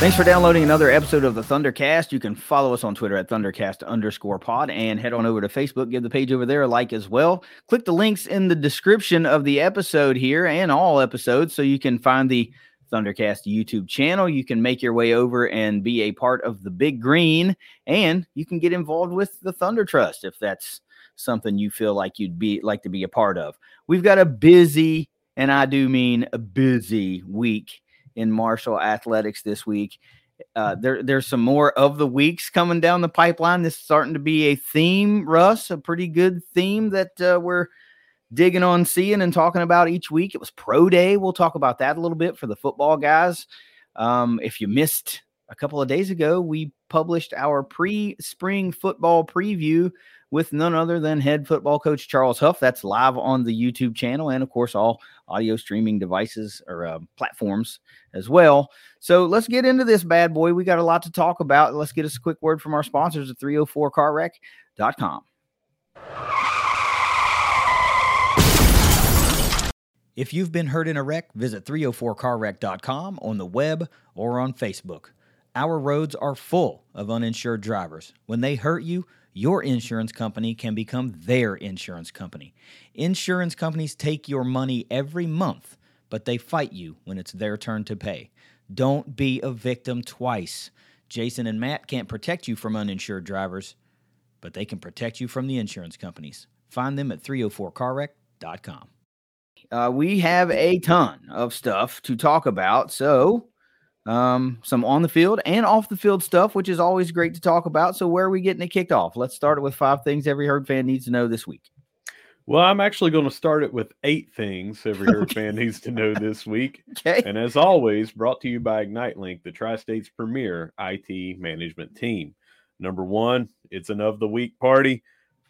Thanks for downloading another episode of the Thundercast. You can follow us on Twitter at Thundercast underscore pod and head on over to Facebook. Give the page over there a like as well. Click the links in the description of the episode here and all episodes so you can find the Thundercast YouTube channel. You can make your way over and be a part of the Big Green, and you can get involved with the Thunder Trust if that's something you feel like you'd be like to be a part of. We've got a busy, and I do mean a busy week in Marshall athletics this week. Uh, there, there's some more of the weeks coming down the pipeline. This is starting to be a theme, Russ, a pretty good theme that uh, we're digging on, seeing, and talking about each week. It was Pro Day. We'll talk about that a little bit for the football guys. Um, if you missed a couple of days ago, we published our pre spring football preview with none other than head football coach Charles Huff. That's live on the YouTube channel and, of course, all audio streaming devices or uh, platforms as well. So let's get into this bad boy. We got a lot to talk about. Let's get us a quick word from our sponsors at 304carwreck.com. If you've been hurt in a wreck, visit 304carwreck.com on the web or on Facebook. Our roads are full of uninsured drivers. When they hurt you, your insurance company can become their insurance company. Insurance companies take your money every month, but they fight you when it's their turn to pay. Don't be a victim twice. Jason and Matt can't protect you from uninsured drivers, but they can protect you from the insurance companies. Find them at 304carwreck.com. Uh, we have a ton of stuff to talk about, so um, some on the field and off the field stuff, which is always great to talk about. So, where are we getting it kicked off? Let's start it with five things every herd fan needs to know this week. Well, I'm actually going to start it with eight things every herd fan needs to know this week. Okay. And as always, brought to you by Ignite Link, the Tri State's premier IT management team. Number one, it's an of the week party.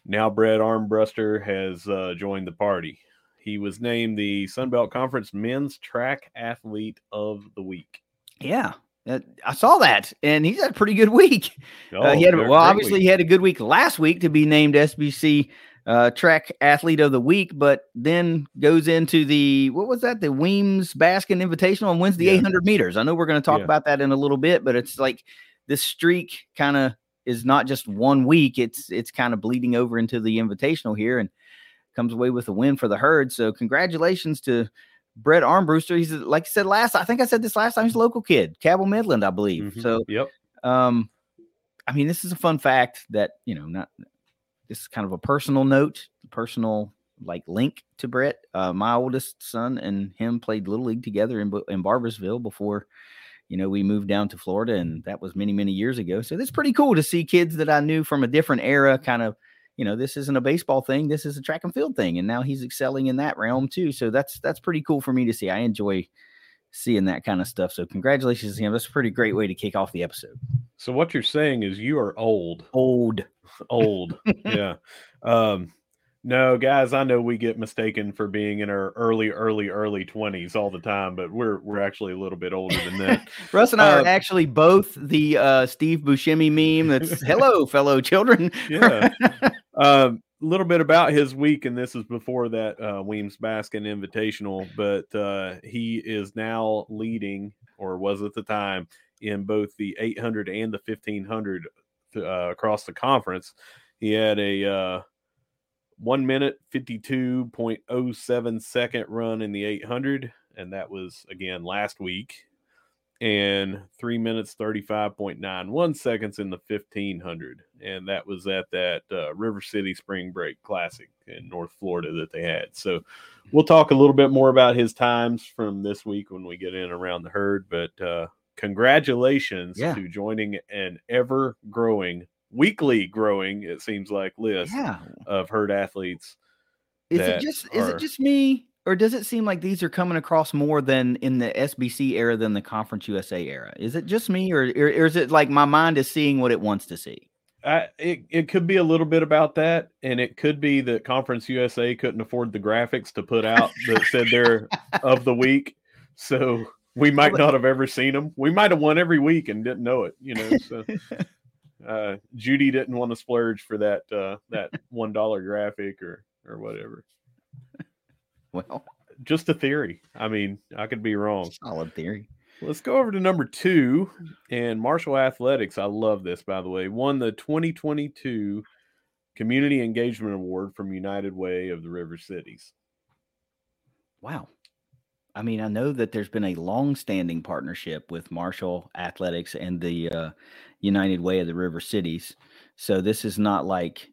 Now, Brad Armbruster has uh, joined the party. He was named the Sun Belt Conference Men's Track Athlete of the Week. Yeah, uh, I saw that, and he's had a pretty good week. Oh, uh, he had a, well, obviously week. he had a good week last week to be named SBC uh, Track Athlete of the Week, but then goes into the what was that? The Weems Baskin Invitational and wins the yeah. 800 meters. I know we're going to talk yeah. about that in a little bit, but it's like this streak kind of is not just one week; it's it's kind of bleeding over into the Invitational here, and comes away with a win for the herd. So congratulations to Brett Armbruster. He's like I said last. I think I said this last time. He's a local kid, Cabell Midland, I believe. Mm-hmm. So, yep. Um, I mean, this is a fun fact that you know, not this is kind of a personal note, personal like link to Brett. Uh, my oldest son and him played little league together in in Barboursville before, you know, we moved down to Florida, and that was many many years ago. So it's pretty cool to see kids that I knew from a different era, kind of you know this isn't a baseball thing this is a track and field thing and now he's excelling in that realm too so that's that's pretty cool for me to see i enjoy seeing that kind of stuff so congratulations to him that's a pretty great way to kick off the episode so what you're saying is you are old old old yeah um no, guys, I know we get mistaken for being in our early, early, early twenties all the time, but we're we're actually a little bit older than that. Russ and I uh, are actually both the uh, Steve Buscemi meme. That's "Hello, fellow children." yeah. A um, little bit about his week, and this is before that uh, Weems Baskin Invitational, but uh, he is now leading, or was at the time, in both the 800 and the 1500 uh, across the conference. He had a uh, one minute 52.07 second run in the 800 and that was again last week and three minutes 35.91 seconds in the 1500 and that was at that uh, river city spring break classic in north florida that they had so we'll talk a little bit more about his times from this week when we get in around the herd but uh, congratulations yeah. to joining an ever growing weekly growing, it seems like, list yeah. of herd athletes. Is it just are, is it just me, or does it seem like these are coming across more than in the SBC era than the Conference USA era? Is it just me, or, or, or is it like my mind is seeing what it wants to see? I, it, it could be a little bit about that, and it could be that Conference USA couldn't afford the graphics to put out that said they're of the week, so we might not have ever seen them. We might have won every week and didn't know it, you know. So uh, Judy didn't want to splurge for that uh, that one dollar graphic or or whatever. Well, just a theory. I mean, I could be wrong. Solid theory. Let's go over to number two and Marshall Athletics. I love this, by the way. Won the 2022 Community Engagement Award from United Way of the River Cities. Wow. I mean, I know that there's been a long-standing partnership with Marshall Athletics and the uh, United Way of the River Cities. So this is not like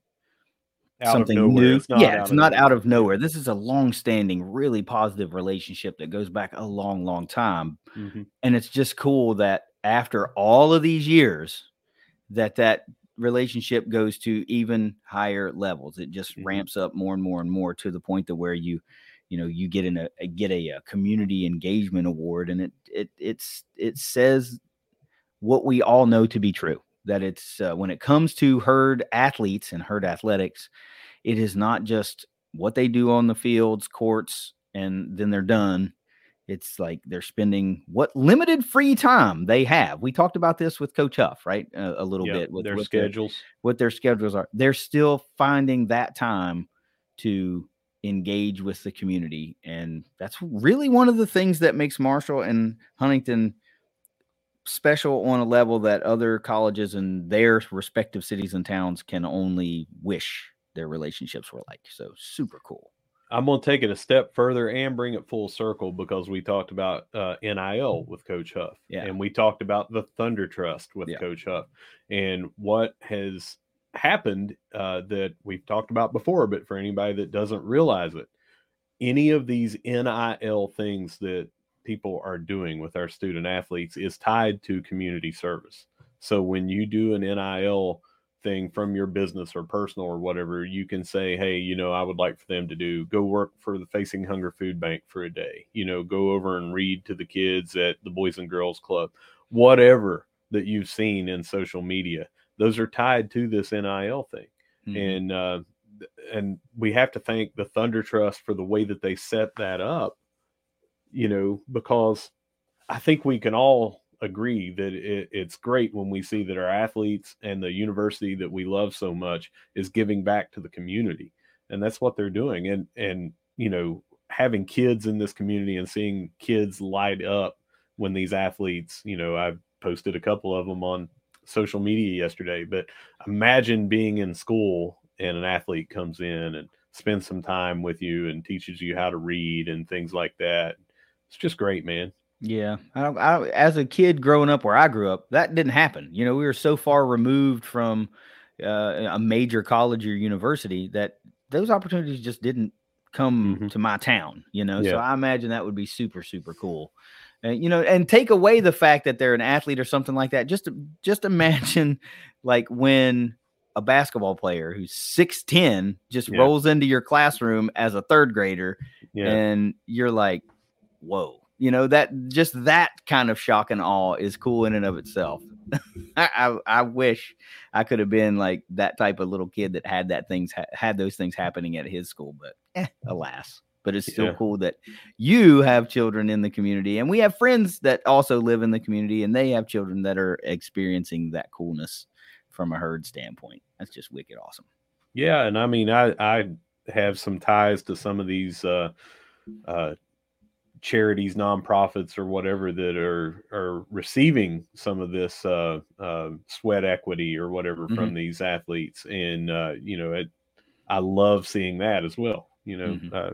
out something new. It's yeah, it's not out of nowhere. This is a long-standing, really positive relationship that goes back a long, long time, mm-hmm. and it's just cool that after all of these years, that that relationship goes to even higher levels. It just mm-hmm. ramps up more and more and more to the point to where you, you know, you get in a get a, a community engagement award, and it it it's it says what we all know to be true that it's uh, when it comes to herd athletes and herd athletics, it is not just what they do on the fields, courts, and then they're done. It's like they're spending what limited free time they have. We talked about this with Coach Huff, right? Uh, a little yep, bit with their schedules. Their, what their schedules are. They're still finding that time to engage with the community, and that's really one of the things that makes Marshall and Huntington special on a level that other colleges in their respective cities and towns can only wish their relationships were like. So super cool. I'm going to take it a step further and bring it full circle because we talked about uh, NIL with Coach Huff, yeah. and we talked about the Thunder Trust with yeah. Coach Huff, and what has happened uh, that we've talked about before. But for anybody that doesn't realize it, any of these NIL things that people are doing with our student athletes is tied to community service. So when you do an NIL thing from your business or personal or whatever, you can say, hey, you know, I would like for them to do go work for the Facing Hunger Food Bank for a day, you know, go over and read to the kids at the Boys and Girls Club, whatever that you've seen in social media. Those are tied to this NIL thing. Mm-hmm. And, uh, and we have to thank the Thunder Trust for the way that they set that up you know, because I think we can all agree that it, it's great when we see that our athletes and the university that we love so much is giving back to the community, and that's what they're doing. And and you know, having kids in this community and seeing kids light up when these athletes, you know, I posted a couple of them on social media yesterday, but imagine being in school and an athlete comes in and spends some time with you and teaches you how to read and things like that it's just great, man. Yeah, I, I, as a kid growing up where I grew up, that didn't happen. You know, we were so far removed from uh, a major college or university that those opportunities just didn't come mm-hmm. to my town. You know, yeah. so I imagine that would be super super cool. And you know, and take away the fact that they're an athlete or something like that. Just just imagine like when a basketball player who's 6'10 just yeah. rolls into your classroom as a third grader yeah. and you're like whoa. You know that just that kind of shock and awe is cool in and of itself. I, I, I wish i could have been like that type of little kid that had that things had those things happening at his school but eh, alas. But it's still yeah. cool that you have children in the community and we have friends that also live in the community and they have children that are experiencing that coolness from a herd standpoint. That's just wicked awesome. Yeah and i mean i i have some ties to some of these uh uh charities, nonprofits, or whatever that are are receiving some of this uh, uh, sweat equity or whatever mm-hmm. from these athletes, and uh, you know, it, I love seeing that as well. You know, mm-hmm. Uh,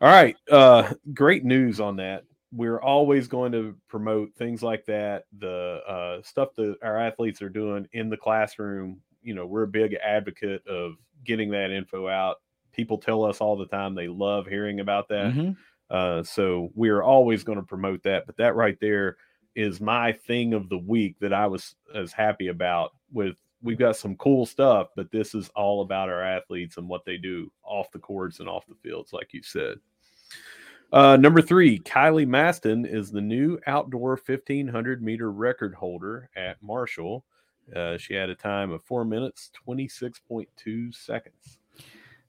all right, uh, great news on that. We're always going to promote things like that, the uh, stuff that our athletes are doing in the classroom. You know, we're a big advocate of getting that info out. People tell us all the time they love hearing about that. Mm-hmm uh, so we're always going to promote that. But that right there is my thing of the week that I was as happy about. With we've got some cool stuff, but this is all about our athletes and what they do off the courts and off the fields, like you said. Uh, number three, Kylie Maston is the new outdoor 1500 meter record holder at Marshall. Uh, she had a time of four minutes, 26.2 seconds.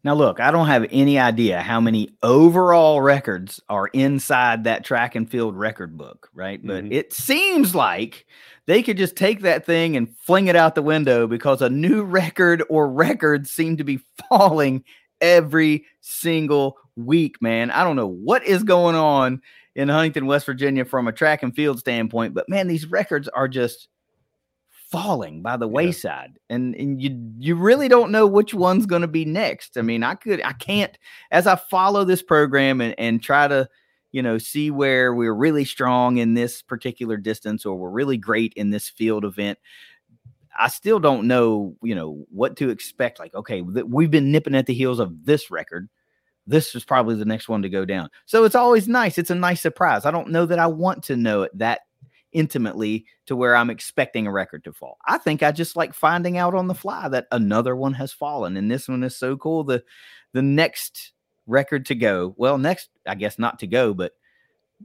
Now, look, I don't have any idea how many overall records are inside that track and field record book, right? But Mhm. it seems like they could just take that thing and fling it out the window because a new record or records seem to be falling every single week, man. I don't know what is going on in Huntington, West Virginia from a track and field standpoint, but man, these records are just falling by the Yeah. wayside and, and you you really don't know which one's going to be next. I mean i could i can't as i follow this program and, and try to you know see where we're really strong in this particular distance or we're really great in this field event i still don't know you know what to expect like okay th- we've been nipping at the heels of this record. This is probably the next one to go down. So it's always nice. It's a nice surprise. I don't know that i want to know it that intimately to where I'm expecting a record to fall. I think I just like finding out on the fly that another one has fallen, and this one is so cool. The the next record to go, well, next I guess not to go, but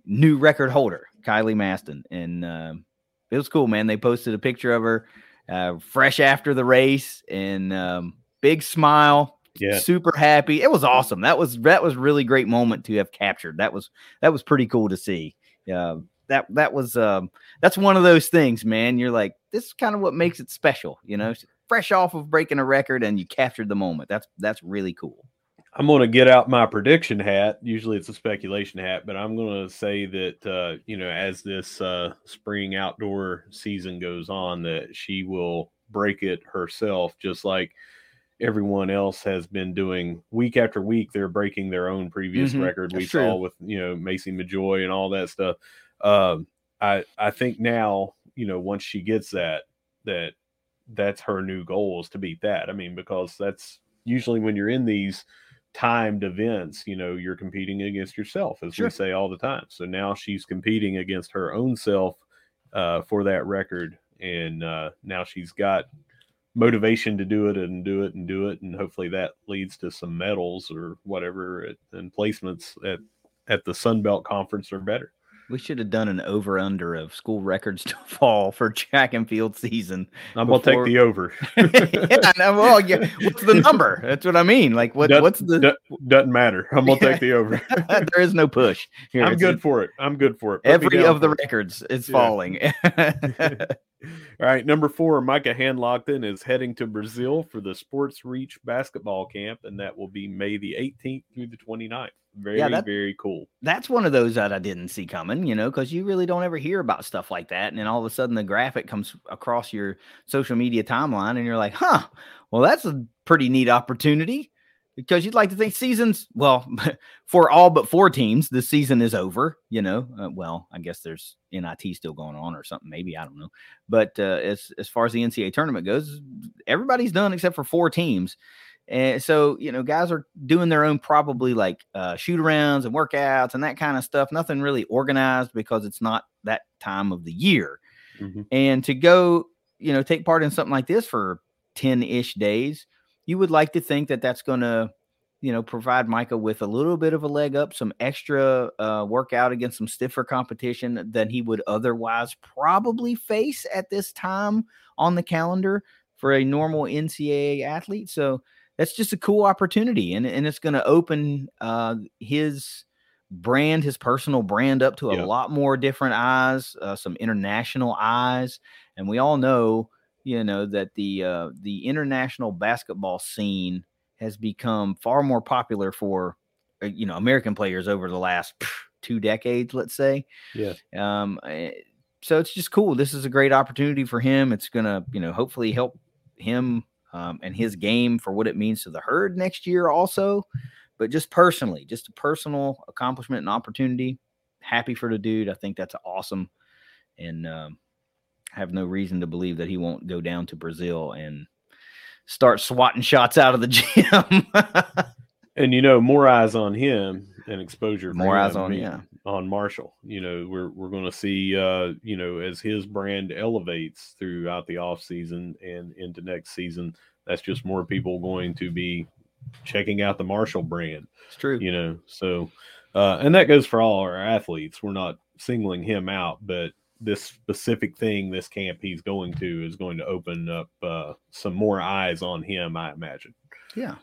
new record holder Kylie Maston, and um, it was cool, man. They posted a picture of her uh, fresh after the race, and um, big smile, Yeah. super happy. It was awesome. That was that was really great moment to have captured. That was that was pretty cool to see. Yeah, that that was um that's one of those things, man. You're like, this is kind of what makes it special, you know, fresh off of breaking a record and you captured the moment. That's that's really cool. I'm going to get out my prediction hat. Usually it's a speculation hat, but I'm going to say that, uh, you know, as this uh, spring outdoor season goes on, that she will break it herself, just like everyone else has been doing week after week. They're breaking their own previous Mhm, record. We that's saw true. with, you know, Macy Majoy and all that stuff. Um, I, I think now, you know, once she gets that, that that's her new goal is to beat that. I mean, because that's usually when you're in these timed events, you know, you're competing against yourself, as Sure. we say all the time. So now she's competing against her own self uh, for that record, and uh, now she's got motivation to do it and do it and do it, and hopefully that leads to some medals or whatever at, and placements at at the Sun Belt Conference or better. We should have done an over under of school records to fall for track and field season. I'm gonna take the over. yeah, no, well, yeah, what's the number? That's what I mean. Like, what, Doesn't- what's the? do- doesn't matter. I'm gonna take the over. there is no push. Here, I'm good for it. I'm good for it. Put Every of the records is falling. All right, number four, Micah Handlogten is heading to Brazil for the Sports Reach basketball camp, and that will be May the 18th through the 29th. Very, that- very cool. That's one of those that I didn't see coming, you know, because you really don't ever hear about stuff like that. And then all of a sudden the graphic comes across your social media timeline and you're like, huh, well, that's a pretty neat opportunity because you'd like to think seasons, well, for all but four teams, the season is over, you know. Uh, well, I guess there's NIT still going on or something, maybe. I don't know. But uh, as, as far as the NCAA tournament goes, everybody's done except for four teams. And so, you know, guys are doing their own probably like uh, shoot arounds and workouts and that kind of stuff. Nothing really organized because it's not that time of the year. Mhm. And to go, you know, take part in something like this for 10 ish days, you would like to think that that's going to, you know, provide Micah with a little bit of a leg up, some extra uh, workout against some stiffer competition than he would otherwise probably face at this time on the calendar for a normal NCAA athlete. So that's just a cool opportunity, and and it's going to open uh, his brand, his personal brand, up to a Yeah. lot more different eyes, uh, some international eyes, and we all know, you know, that the uh, the international basketball scene has become far more popular for uh, you know American players over the last two decades, let's say. Yeah. Um, eh, so it's just cool. This is a great opportunity for him. It's gonna, you know, hopefully help him um, and his game for what it means to the herd next year, also. But just personally, just a personal accomplishment and opportunity. Happy for the dude. I think that's awesome, and um, have no reason to believe that he won't go down to Brazil and start swatting shots out of the gym. And you know, more eyes on him and exposure. More eyes on, yeah. on Marshall. You know, we're we're going to see, uh, you know, as his brand elevates throughout the off season and into next season. That's just more people going to be checking out the Marshall brand. it's true. you know so uh and that goes for all our athletes we're not singling him out but this specific thing, this camp he's going to, is going to open up uh, some more eyes on him. I imagine. Yeah.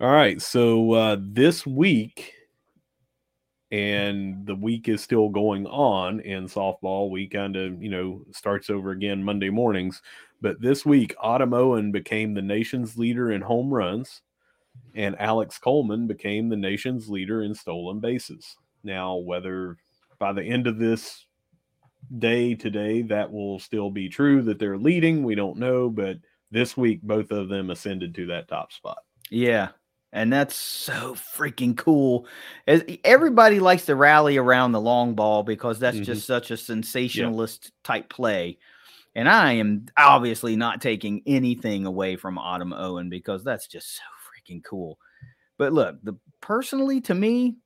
All right. So uh, this week, and the week is still going on in softball. We kind of, you know, starts over again Monday mornings. But this week, Autumn Owen became the nation's leader in home runs, and Alex Coleman became the nation's leader in stolen bases. Now, whether by the end of this day today that will still be true that they're leading, we don't know. But this week, both of them ascended to that top spot. Yeah, and that's so freaking cool. As everybody likes to rally around the long ball because that's mm-hmm. just such a sensationalist yeah. type play. And I am obviously not taking anything away from Autumn Owen because that's just so freaking cool. But look, the personally to me,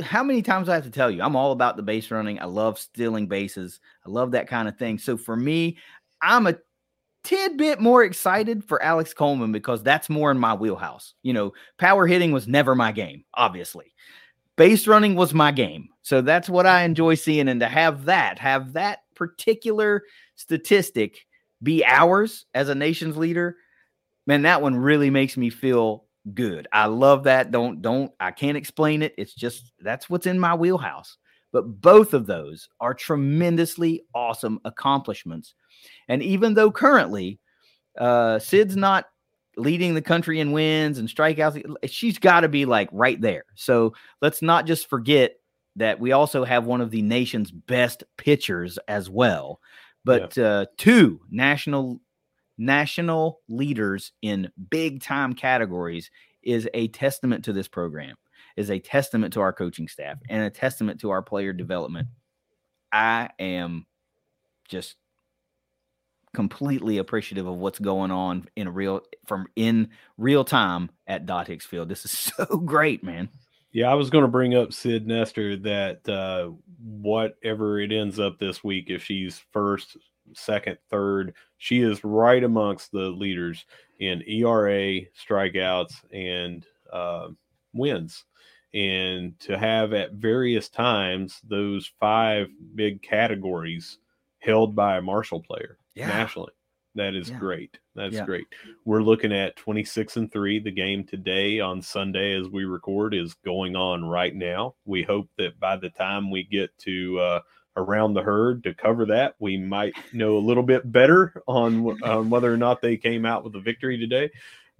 how many times I have to tell you, I'm all about the base running. I love stealing bases. I love that kind of thing. So for me, I'm a tidbit more excited for Alex Coleman because that's more in my wheelhouse. You know, power hitting was never my game, obviously. Base running was my game. So that's what I enjoy seeing. And to have that, have that particular statistic be ours as a nation's leader, man, that one really makes me feel good. I love that. Don't, don't, I can't explain it. It's just that's what's in my wheelhouse. But both of those are tremendously awesome accomplishments and even though currently uh, Sid's not leading the country in wins and strikeouts, she's got to be like right there. So let's not just forget that we also have one of the nation's best pitchers as well. But yeah. uh, two national national leaders in big time categories is a testament to this program, is a testament to our coaching staff, and a testament to our player development. I am just completely appreciative of what's going on in real from in real time at Dot Hicks Field. This is so great, man. Yeah, I was going to bring up Sid Nestor that uh, whatever it ends up this week, if she's first, second, third, she is right amongst the leaders in ERA, strikeouts, and uh, wins. And to have at various times those five big categories held by a Marshall player yeah. nationally. That is yeah. great. That's yeah. great. We're looking at 26 and 3. The game today on Sunday as we record is going on right now. We hope that by the time we get to uh, around the herd to cover that, we might know a little bit better on, on whether or not they came out with a victory today.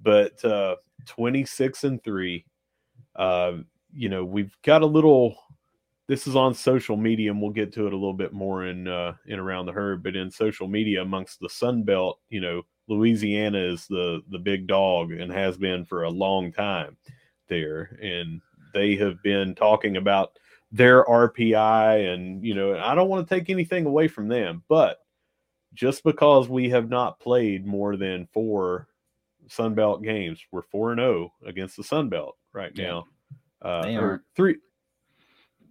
But uh, 26 and 3. Uh, you know, we've got a little this is on social media, and we'll get to it a little bit more in uh, in around the herd. But in social media, amongst the Sun Belt, you know, Louisiana is the the big dog and has been for a long time there, and they have been talking about their RPI, and you know, I don't want to take anything away from them, but just because we have not played more than four Sun Belt games, we're four and zero oh against the Sun Belt right now. Uh, or three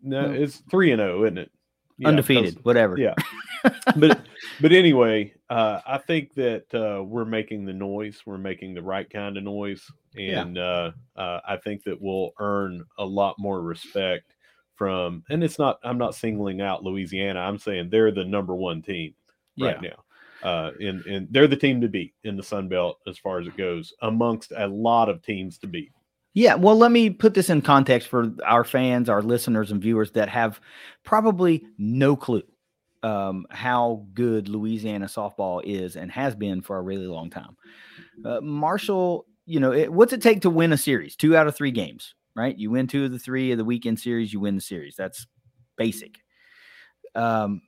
no, it's three and zero, oh, isn't it? Yeah, Undefeated, whatever. Yeah, but but anyway, uh, I think that uh, we're making the noise. We're making the right kind of noise, and yeah. uh, uh I think that we'll earn a lot more respect from. And it's not. I'm not singling out Louisiana. I'm saying they're the number one team right yeah. now. Uh, and and they're the team to beat in the Sun Belt as far as it goes, amongst a lot of teams to beat. Yeah, well, let me put this in context for our fans, our listeners, and viewers that have probably no clue um, how good Louisiana softball is and has been for a really long time. Uh, Marshall, you know, it, what's it take to win a series? Two out of three games, right? You win two of the three of the weekend series, you win the series. That's basic. Um,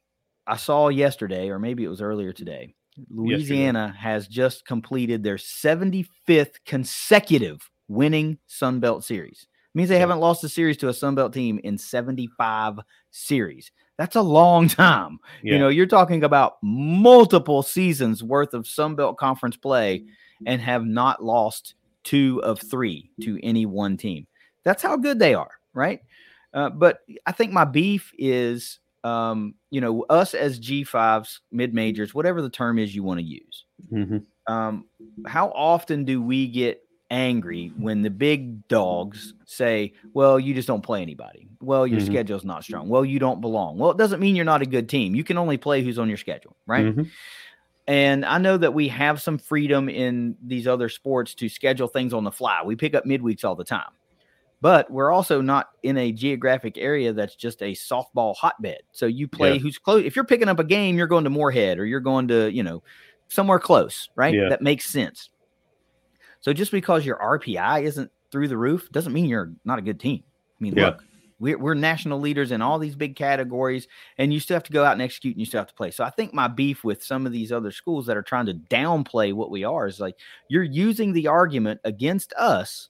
I saw yesterday, or maybe it was earlier today, Louisiana yesterday. has just completed their 75th consecutive winning Sun Belt series. It means they yeah. haven't lost a series to a Sun Belt team in 75 series. That's a long time. Yeah. You know, you're talking about multiple seasons worth of Sun Belt conference play and have not lost two of three to any one team. That's how good they are, right? Uh, but I think my beef is, um, you know, us as G5s, mid majors, whatever the term is you want to use. Mm-hmm. Um, how often do we get angry when the big dogs say, "Well, you just don't play anybody. Well, your Mhm. schedule's not strong. Well, you don't belong." Well, it doesn't mean you're not a good team. You can only play who's on your schedule, right? Mhm. And I know that we have some freedom in these other sports to schedule things on the fly. We pick up midweeks all the time. But we're also not in a geographic area that's just a softball hotbed. So you play Yeah. who's close. If you're picking up a game, you're going to Morehead or you're going to, you know, somewhere close, right? Yeah. That makes sense. So just because your RPI isn't through the roof doesn't mean you're not a good team. I mean, Yeah. look, we're, we're national leaders in all these big categories, and you still have to go out and execute and you still have to play. So I think my beef with some of these other schools that are trying to downplay what we are is like you're using the argument against us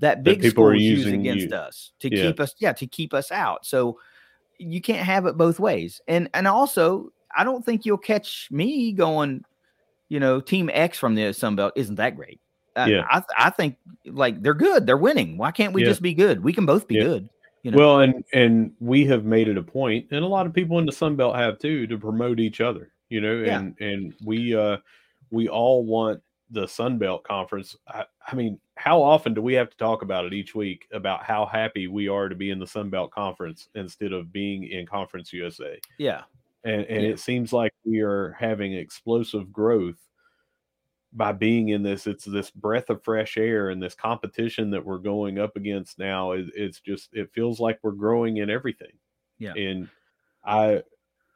that big are schools use against you. us to Yeah. keep us, yeah, to keep us out. So you can't have it both ways. And and also, I don't think you'll catch me going, you know, Team X from the Sun Belt isn't that great. Uh, Yeah. I I think like they're good. They're winning. Why can't we Yeah. just be good? We can both be Yeah. good. You know? Well, and and we have made it a point, and a lot of people in the Sun Belt have too, to promote each other. You know, and and we uh we all want the Sun Belt Conference. I, I mean, how often do we have to talk about it each week about how happy we are to be in the Sun Belt Conference instead of being in Conference USA? yeah. and and Yeah. it seems like we are having explosive growth by being in this it's this breath of fresh air and this competition that we're going up against now it, it's just it feels like we're growing in everything Yeah. and i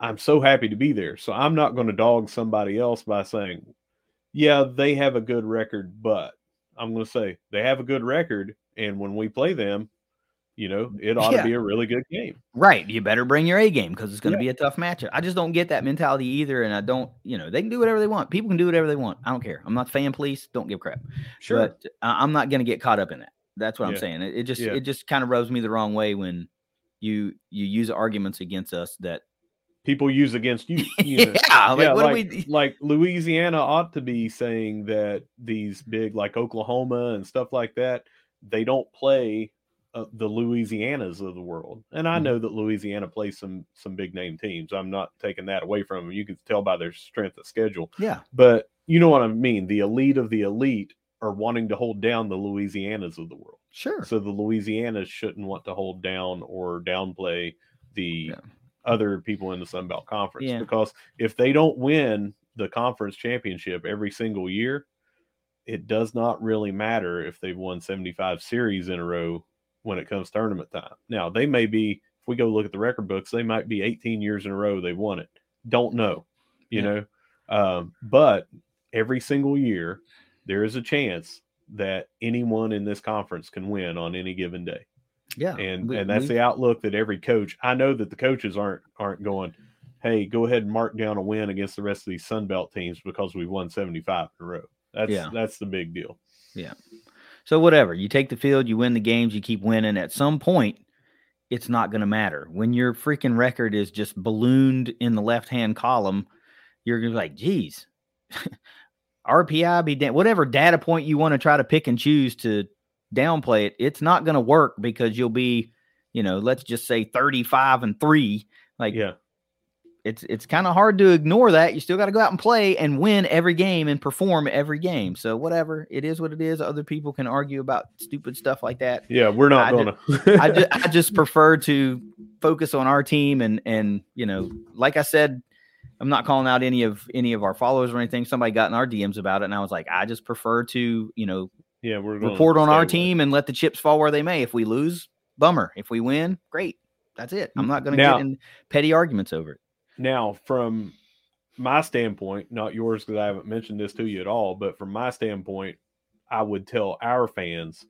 i'm so happy to be there so i'm not going to dog somebody else by saying yeah they have a good record but i'm going to say they have a good record and when we play them you know mm, it ought Yeah. to be a really good game Right. You better bring your A game because it's going to Yeah. be a tough matchup. I just don't get that mentality either. And I don't, you know, they can do whatever they want. People can do whatever they want. I don't care. I'm not fan police. Don't give crap. But I- I'm not going to get caught up in that. That's what I'm saying. It, it just, Yeah. it just kind of rubs me the wrong way when you, you use arguments against us that, people use against you, you know? yeah, like, yeah, what like, do we, like Louisiana ought to be saying that these big like Oklahoma and stuff like that, they don't play uh, the Louisianas of the world. And I Mhm. know that Louisiana plays some some big name teams. I'm not taking that away from them. You can tell by their strength of schedule. yeah, But you know what I mean? The elite of the elite are wanting to hold down the Louisianas of the world. sure. So the Louisianas shouldn't want to hold down or downplay the Yeah. Other people in the Sun Belt Conference Yeah. because if they don't win the conference championship every single year, it does not really matter if they've won 75 series in a row when it comes tournament time. Now, they may be, if we go look at the record books, they might be 18 years in a row they won it. Don't know, you Yeah. know. Um, but every single year, there is a chance that anyone in this conference can win on any given day yeah. and we- and that's we- the outlook that every coach i know that the coaches aren't aren't going hey go ahead and mark down a win against the rest of these sun belt teams because we won 75 in a row that's Yeah. that's the big deal Yeah. So whatever, you take the field, you win the games, you keep winning. At some point, it's not going to matter. When your freaking record is just ballooned in the left-hand column, you're gonna be like, geez, RPI be da- whatever data point you want to try to pick and choose to downplay it. It's not going to work because you'll be, you know, let's just say 35 and three. Like yeah it's it's kind of hard to ignore that. You still got to go out and play and win every game and perform every game. So whatever, it is what it is. Other people can argue about stupid stuff like that. yeah we're not I gonna I just, I just prefer to focus on our team and and you know, like I said, I'm not calling out any of any of our followers or anything. Somebody got in our DMs about it, and I was like, I just prefer to you know yeah we're report on our team and let the chips fall where they may. If we lose, bummer. If we win, great. That's it. I'm not going to get in petty arguments over it. now from my standpoint not yours because i haven't mentioned this to you at all but from my standpoint i would tell our fans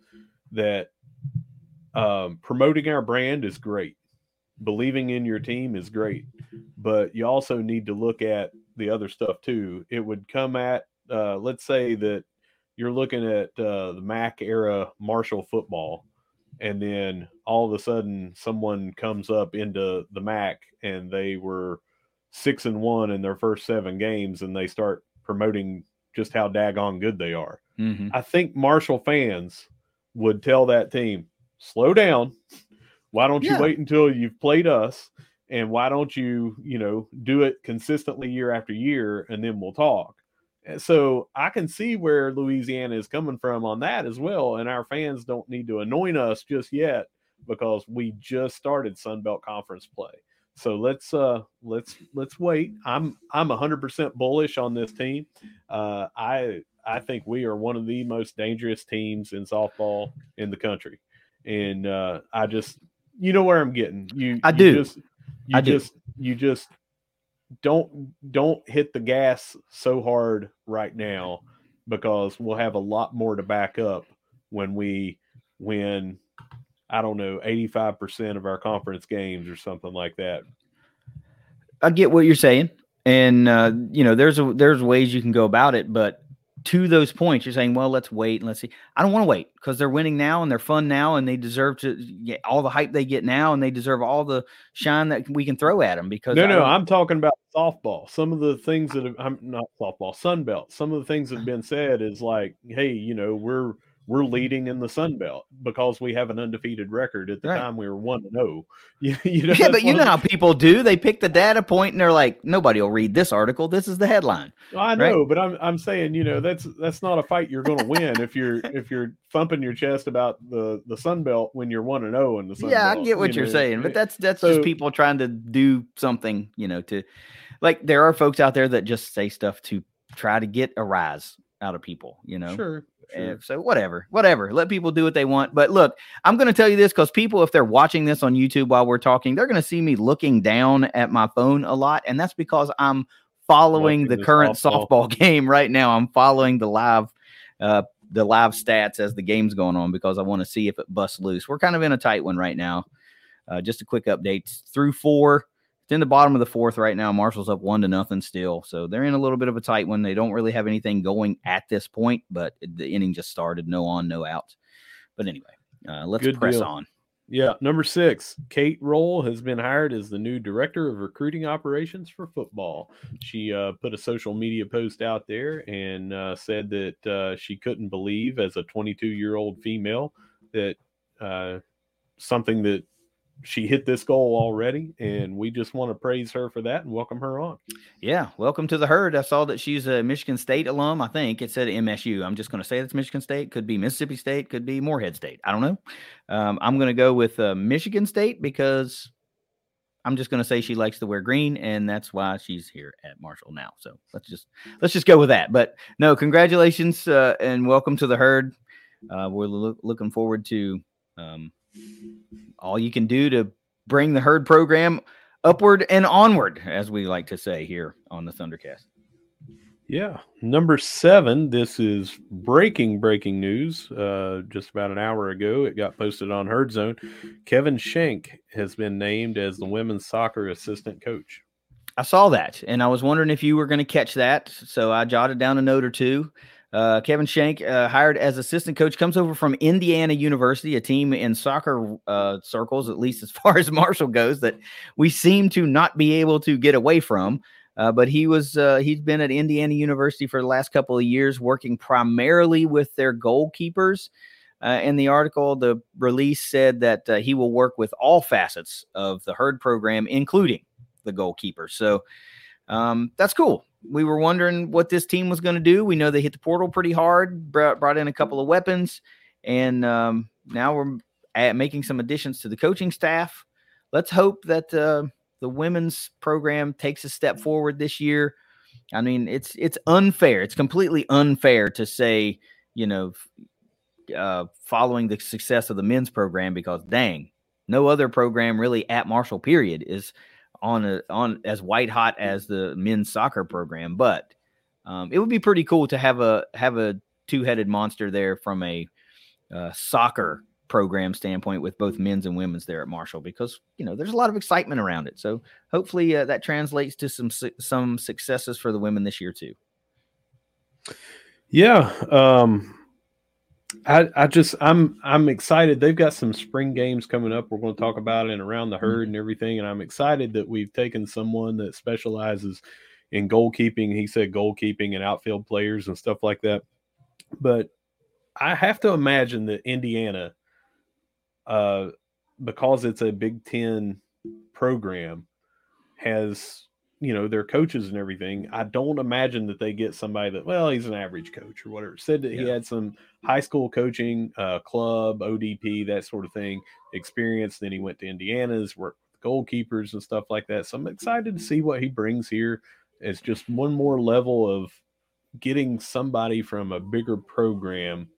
that um, promoting our brand is great believing in your team is great but you also need to look at the other stuff too it would come at uh, let's say that you're looking at uh, the mac era marshall football and then all of a sudden someone comes up into the mac and they were six and one in their first seven games and they start promoting just how daggone good they are. Mhm. I think Marshall fans would tell that team, slow down. Why don't Yeah. you wait until you've played us? And why don't you, you know, do it consistently year after year and then we'll talk. So I can see where Louisiana is coming from on that as well. And our fans don't need to anoint us just yet because we just started Sun Belt Conference play. So let's uh let's let's wait. I'm I'm 100% bullish on this team. Uh, I I think we are one of the most dangerous teams in softball in the country, and uh, I just you know where I'm getting you. I you do. Just, you I do. just you just don't don't hit the gas so hard right now because we'll have a lot more to back up when we win I don't know, 85% of our conference games or something like that. I get what you're saying, and uh, you know, there's a, there's ways you can go about it, but to those points, you're saying, well, let's wait and let's see. I don't want to wait because they're winning now and they're fun now, and they deserve to get all the hype they get now, and they deserve all the shine that we can throw at them. Because No, no, I'm talking about softball. Some of the things that have, I'm not softball, Sun Belt. Some of the things that have been said is like, hey, you know, we're we're mm-hmm. leading in the Sun Belt because we have an undefeated record. At the Right. time, we were one to oh. zero. Know, yeah, but you know how people do. They pick the data point and they're like, nobody will read this article. This is the headline. the- I know, but I'm I'm saying, you know, mm-hmm. that's that's not a fight you're going to win if you're if you're thumping your chest about the the Sun Belt when you're one and zero in the Sun yeah, I get what you you're saying, but eh, that's that's so- just people trying to do something, you know, to like there are folks out there that just say stuff to try to get a rise out of people, you know. sure, sure. so whatever, whatever. Let people do what they want. But look, I'm going to tell you this because people, if they're watching this on YouTube while we're talking, they're going to see me looking down at my phone a lot, and that's because I'm following the current softball. softball. game right now. I'm following the live, uh, the live stats as the game's going on because I want to see if it busts loose. We're kind of in a tight one right now. Uh, just a quick update through four. It's in the bottom of the fourth right now. Marshall's up one to nothing still. So they're in a little bit of a tight one. They don't really have anything going at this point, but the inning just started. No on, no out. But anyway, uh, let's Good press deal. on. Yeah, number six, Kate Roll has been hired as the new director of recruiting operations for football. She uh, put a social media post out there and uh, said that uh, she couldn't believe, as a 22 year old female, that uh, something that she hit this goal already. And we just want to praise her for that and welcome her on. Yeah, welcome to the herd. I saw that she's a Michigan State alum. I think it said MSU. I'm just going to say it's Michigan State. Could be Mississippi State. Could be Morehead State. I don't know. Um, I'm going to go with uh, Michigan State because I'm just going to say she likes to wear green, and that's why she's here at Marshall now. So let's just let's just go with that. But no, congratulations uh, and welcome to the herd. Uh, we're loo- looking forward to um, all you can do to bring the herd program upward and onward, as we like to say here on the Thundercast. Yeah. Number seven, this is breaking, breaking news. Uh, just about an hour ago, it got posted on Herd Zone. Kevin Shank has been named as the women's soccer assistant coach. I saw that, and I was wondering if you were going to catch that. So I jotted down a note or two. Uh, Kevin Shank, uh, hired as assistant coach, comes over from Indiana University, a team in soccer uh, circles, at least as far as Marshall goes, that we seem to not be able to get away from. Uh, but he was uh, he's been at Indiana University for the last couple of years, working primarily with their goalkeepers. Uh, in the article, the release said that he will work with all facets of the herd program, including the goalkeeper. So um, that's cool. We were wondering what this team was going to do. We know they hit the portal pretty hard, brought, brought in a couple of weapons, and um, now we're at making some additions to the coaching staff. Let's hope that uh, the women's program takes a step forward this year. I mean, it's it's unfair. It's completely unfair to say, you know, uh, following the success of the men's program because dang, no other program really at Marshall period is on a on as white hot as the men's soccer program. But um, it would be pretty cool to have a have a two headed monster there from a uh, soccer program standpoint with both men's and women's there at Marshall because you know there's a lot of excitement around it. So hopefully uh, that translates to some su- some successes for the women this year too. Yeah. Um, I, I just I'm I'm excited. They've got some spring games coming up. We're going to talk about it and around the herd and everything. And I'm excited that we've taken someone that specializes in goalkeeping. He said goalkeeping and outfield players and stuff like that. But I have to imagine that Indiana, uh, because it's a Big Ten program, has you know their coaches and everything, I don't imagine that they get somebody that well he's an average coach or whatever. Said that he had some high school coaching, uh, club, ODP, that sort of thing experience. Then he went to Indiana's, worked with goalkeepers and stuff like that. So I'm excited to see what he brings here. It's just one more level of getting somebody from a bigger program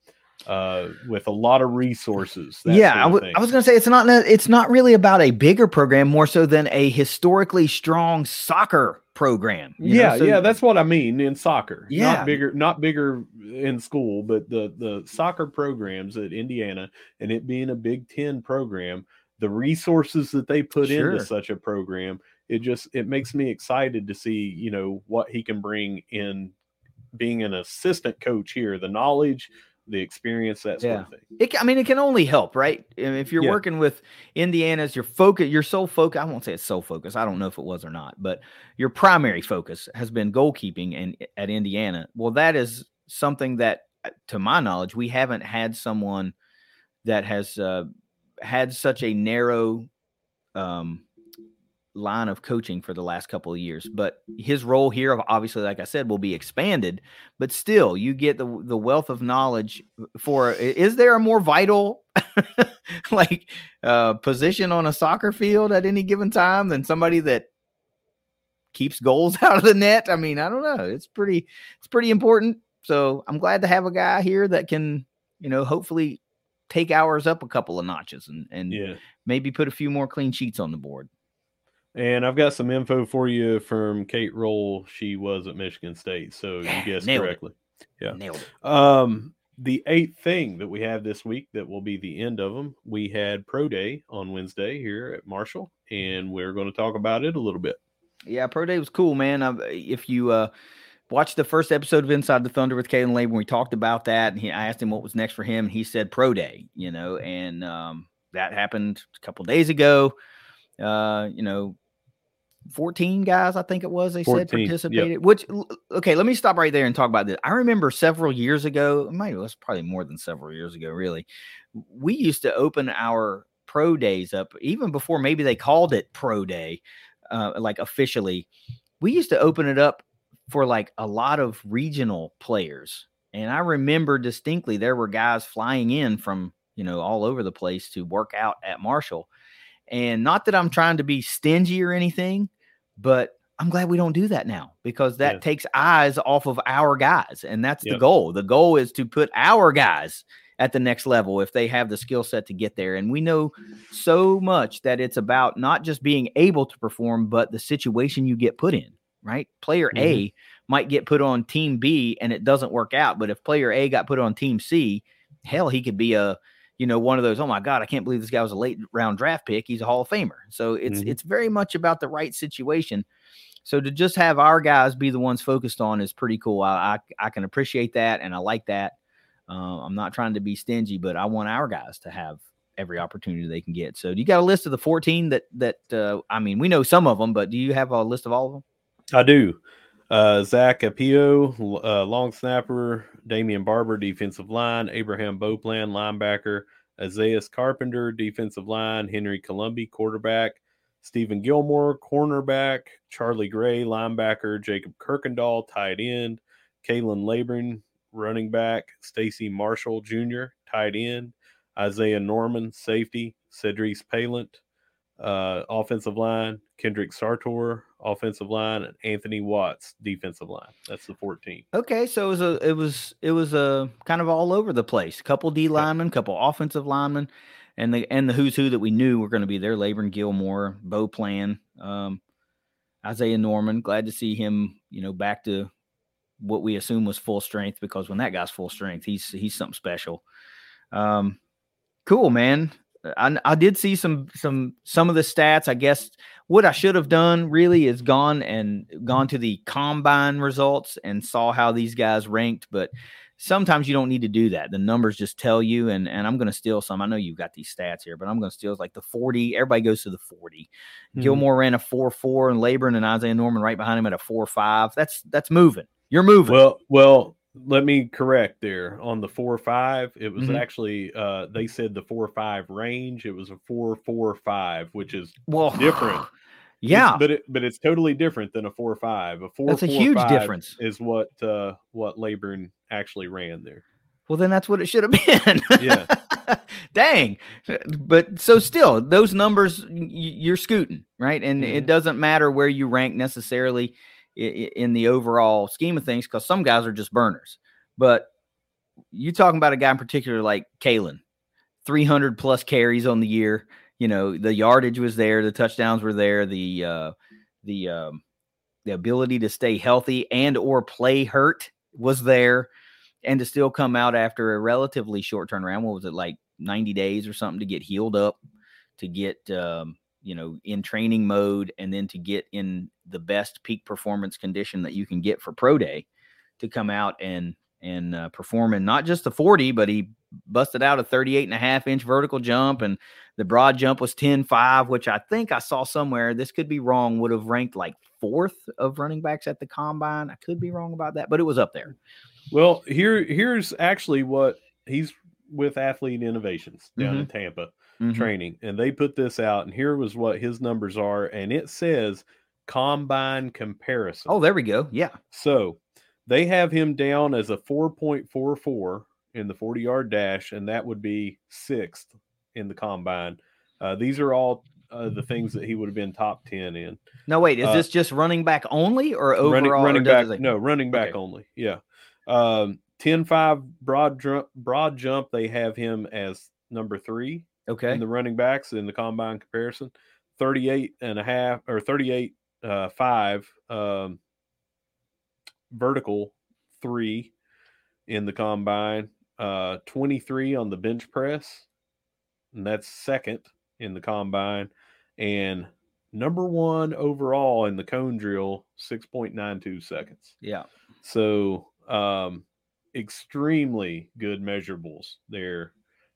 uh, with a lot of resources. that yeah, sort I of wa- thing. I was going to say it's not it's not really about a bigger program more so than a historically strong soccer program. you know? yeah, So- yeah, that's what I mean in soccer. Yeah. not bigger, not bigger in school, but the the soccer programs at Indiana and it being a Big Ten program, the resources that they put Sure. into such a program, it just it makes me excited to see you know what he can bring in being an assistant coach here, the knowledge, the experience, that sort Yeah. of thing. It, I mean, it can only help, right? If you're Yeah. working with Indiana's, your focus, your sole focus, I won't say it's sole focus. I don't know if it was or not, but your primary focus has been goalkeeping and at Indiana. Well, that is something that, uh, to my knowledge, we haven't had someone that has uh, had such a narrow um, line of coaching for the last couple of years. But his role here, obviously, like I said, will be expanded. But still, you get the the wealth of knowledge for. Is there a more vital, like, uh, position on a soccer field at any given time than somebody that keeps goals out of the net? I mean, I don't know. It's pretty. It's pretty important. So I'm glad to have a guy here that can, you know, hopefully take ours up a couple of notches and and Yeah. maybe put a few more clean sheets on the board. And I've got some info for you from Kate Roll. She was at Michigan State, so Yeah, you guessed nailed it. correctly. Yeah. Nailed it. Um, the eighth thing that we have this week that will be the end of them. We had Pro Day on Wednesday here at Marshall, and we're going to talk about it a little bit. Yeah, Pro Day was cool, man. I, if you uh, watched the first episode of Inside the Thunder with Khalan Laborn, we talked about that, and he, I asked him what was next for him, and he said Pro Day. You know, and um, that happened a couple days ago. Uh, you know, fourteen guys, I think it was. They 14, said yep. participated. Which okay, let me stop right there and talk about this. I remember several years ago, maybe it was probably more than several years ago, really. We used to open our pro days up even before maybe they called it Pro Day uh, like officially, we used to open it up for like a lot of regional players. And I remember distinctly there were guys flying in from, you know, all over the place to work out at Marshall. And not that I'm trying to be stingy or anything, but I'm glad we don't do that now because that Yeah. takes eyes off of our guys. And that's the goal. The goal is to put our guys at the next level if they have the skill set to get there. And we know so much that it's about not just being able to perform, but the situation you get put in, right? Player A mm-hmm. might get put on team B and it doesn't work out. But if player A got put on team C, hell, he could be a, you know, one of those, oh my God, I can't believe this guy was a late round draft pick. He's a Hall of Famer. So it's Mhm. it's very much about the right situation. So to just have our guys be the ones focused on is pretty cool. I I, I can appreciate that and I like that. Uh, I'm not trying to be stingy, but I want our guys to have every opportunity they can get. So do you got a list of the 14 that that uh, I mean, we know some of them, but do you have a list of all of them? I do. Uh, Zach Apio, uh, long snapper, Damian Barber, defensive line, Abraham Beauplan, linebacker, Isaiah Carpenter, defensive line, Henry Colombi, quarterback, Steven Gilmore, cornerback, Charlie Gray, linebacker, Jacob Kirkendall, tight end, Khalan Laborn, running back, Stacy Marshall Jr., tight end, Isaiah Norman, safety, Cedric Palant, uh, offensive line, Kendrick Sartor, offensive line, and Anthony Watts, defensive line. That's the 14. Okay, so it was a it was it was a kind of all over the place. Couple D linemen, couple offensive linemen, and the and the who's who that we knew were going to be there. Laborn Gilmore, Beauplan, um, Isaiah Norman. Glad to see him, you know, back to what we assume was full strength because when that guy's full strength, he's he's something special. Um, cool, man. I, I did see some some some of the stats. I guess what I should have done really is gone and gone to the combine results and saw how these guys ranked. But sometimes you don't need to do that. The numbers just tell you. And and I'm going to steal some. I know you've got these stats here, but I'm going to steal like the 40. Everybody goes to the 40. Mhm. Gilmore ran a four four, and Laborn and Isaiah Norman right behind him at a four five. That's that's moving. You're moving. Well, well, let me correct there on the four five. It was Mhm. actually uh, they said the four five range. It was a four four five, which is well, different. Yeah, but it, but it's totally different than a four five. A four that's a four, huge five difference. Is what uh, what Laborn actually ran there. Well, then that's what it should have been. Yeah. Dang. But so still, those numbers you're scooting, right? And it Mhm. doesn't matter where you rank necessarily in the overall scheme of things because some guys are just burners. But you talking about a guy in particular like Khalan, 300 plus carries on the year. You know, the yardage was there, the touchdowns were there, the uh the um the ability to stay healthy and or play hurt was there and to still come out after a relatively short turnaround what was it like 90 days or something to get healed up to get um you know in training mode and then to get in the best peak performance condition that you can get for pro day to come out and and uh, perform in not just the 40 but he busted out a 38 and a half inch vertical jump and the broad jump was 10 5 which i think i saw somewhere this could be wrong would have ranked like fourth of running backs at the combine. I could be wrong about that but it was up there. Well, here here's actually what he's with Athlete Innovations down in Tampa Mhm. training, and they put this out, and here was what his numbers are, and it says combine comparison. oh there we go yeah So they have him down as a 4.44 in the 40 yard dash, and that would be sixth in the combine. Uh, these are all uh, the things that he would have been top 10 in. No, wait. Is Uh, this just running back only or overall? running, running does back, say- no, running back Okay. only. Yeah. Um, 10 5 broad jump, broad jump, they have him as number three Okay. in the running backs in the combine comparison 38 and a half or 38 uh 5 um vertical 3 in the combine uh 23 on the bench press and that's second in the combine and number 1 overall in the cone drill 6.92 seconds yeah. so, um, extremely good measurables there.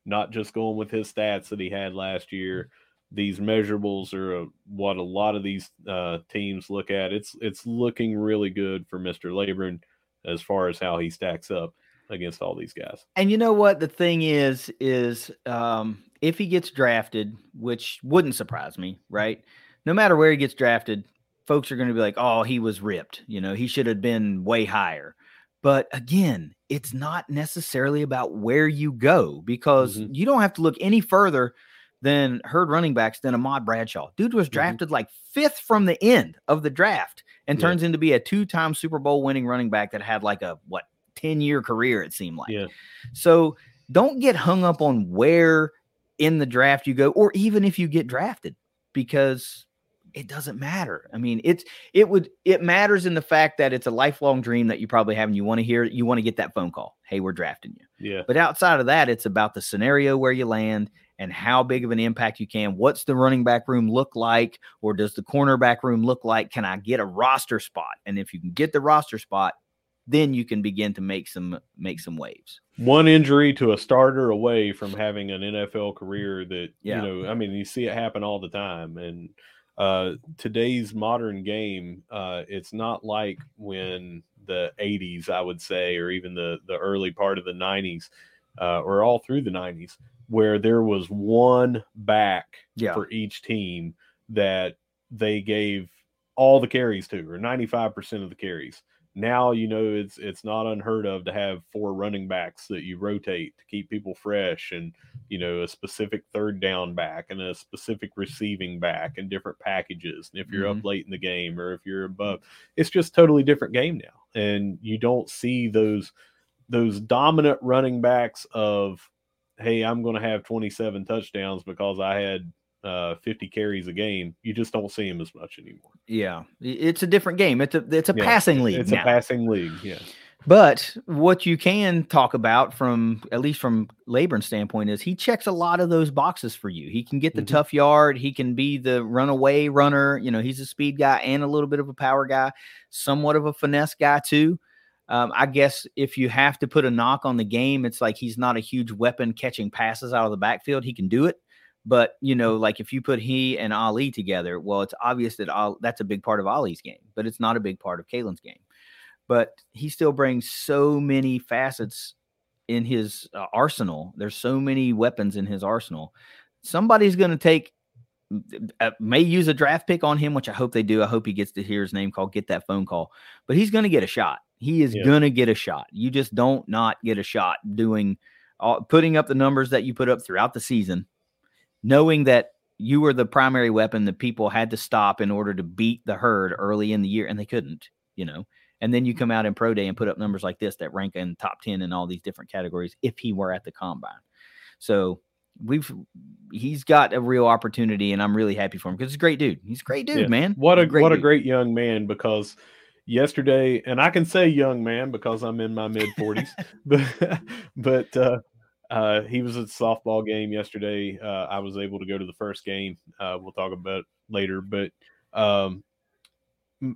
Not just going with his stats that he had last year. These measurables are uh, what a lot of these uh, teams look at. It's it's looking really good for Mister Laborn as far as how he stacks up against all these guys. And you know what the thing is is um, if he gets drafted, which wouldn't surprise me, right? No matter where he gets drafted, folks are going to be like, "Oh, he was ripped. You know, he should have been way higher." But again, it's not necessarily about where you go because Mhm. you don't have to look any further than herd running backs than Ahmad Bradshaw. Dude was Mhm. drafted like fifth from the end of the draft and Yeah. turns into be a two-time Super Bowl winning running back that had like a what 10-year career it seemed like. Yeah. So don't get hung up on where in the draft you go, or even if you get drafted, because it doesn't matter. I mean, it's it would it matters in the fact that it's a lifelong dream that you probably have and you want to hear you want to get that phone call. Hey, we're drafting you. Yeah, But outside of that, it's about the scenario where you land and how big of an impact you can. What's the running back room look like? Or does the cornerback room look like? Can I get a roster spot? And if you can get the roster spot, then you can begin to make some make some waves. one injury to a starter away from having an NFL career that Yeah. you know I mean you see it happen all the time and uh today's modern game uh it's not like when the 80s I would say or even the the early part of the 90s uh or all through the 90s where there was one back Yeah. for each team that they gave all the carries to or 95% of the carries. Now you know it's it's not unheard of to have four running backs that you rotate to keep people fresh and you know a specific third down back and a specific receiving back and different packages. And if you're up mm-hmm. late in the game or if you're above it's just totally different game now. And you don't see those those dominant running backs of hey i'm going to have 27 touchdowns because i had uh 50 carries a game you just don't see him as much anymore Yeah. It's a different game. It's a it's a Yeah, passing league it's now. a passing league yeah But what you can talk about from at least from Laborn's standpoint is he checks a lot of those boxes for you. He can get the Mhm. tough yard, he can be the runaway runner, you know, he's a speed guy and a little bit of a power guy, somewhat of a finesse guy too. Um, I guess if you have to put a knock on the game, it's like he's not a huge weapon catching passes out of the backfield. He can do it. But you know, like if you put he and Ali together, well, it's obvious that Al, that's a big part of Ali's game, but it's not a big part of Khalan's game but he still brings so many facets in his uh, arsenal. There's so many weapons in his arsenal. Somebody's going to take uh, may use a draft pick on him, which I hope they do. I hope he gets to hear his name called, get that phone call. But he's going to get a shot. He is yeah. going to get a shot. You just don't not get a shot doing all, putting up the numbers that you put up throughout the season, knowing that you were the primary weapon that people had to stop in order to beat the herd early in the year, and they couldn't, you know. And then you mm-hmm. come out in pro day and put up numbers like this that rank in top 10 in all these different categories if he were at the combine. So we've he's got a real opportunity, and I'm really happy for him because he's a great dude. He's a great dude, yeah. man. What a great what dude. a great young man because yesterday, and I can say young man because I'm in my mid 40s, but but uh, uh, he was at the softball game yesterday. Uh, I was able to go to the first game. Uh, we'll talk about it later, but um,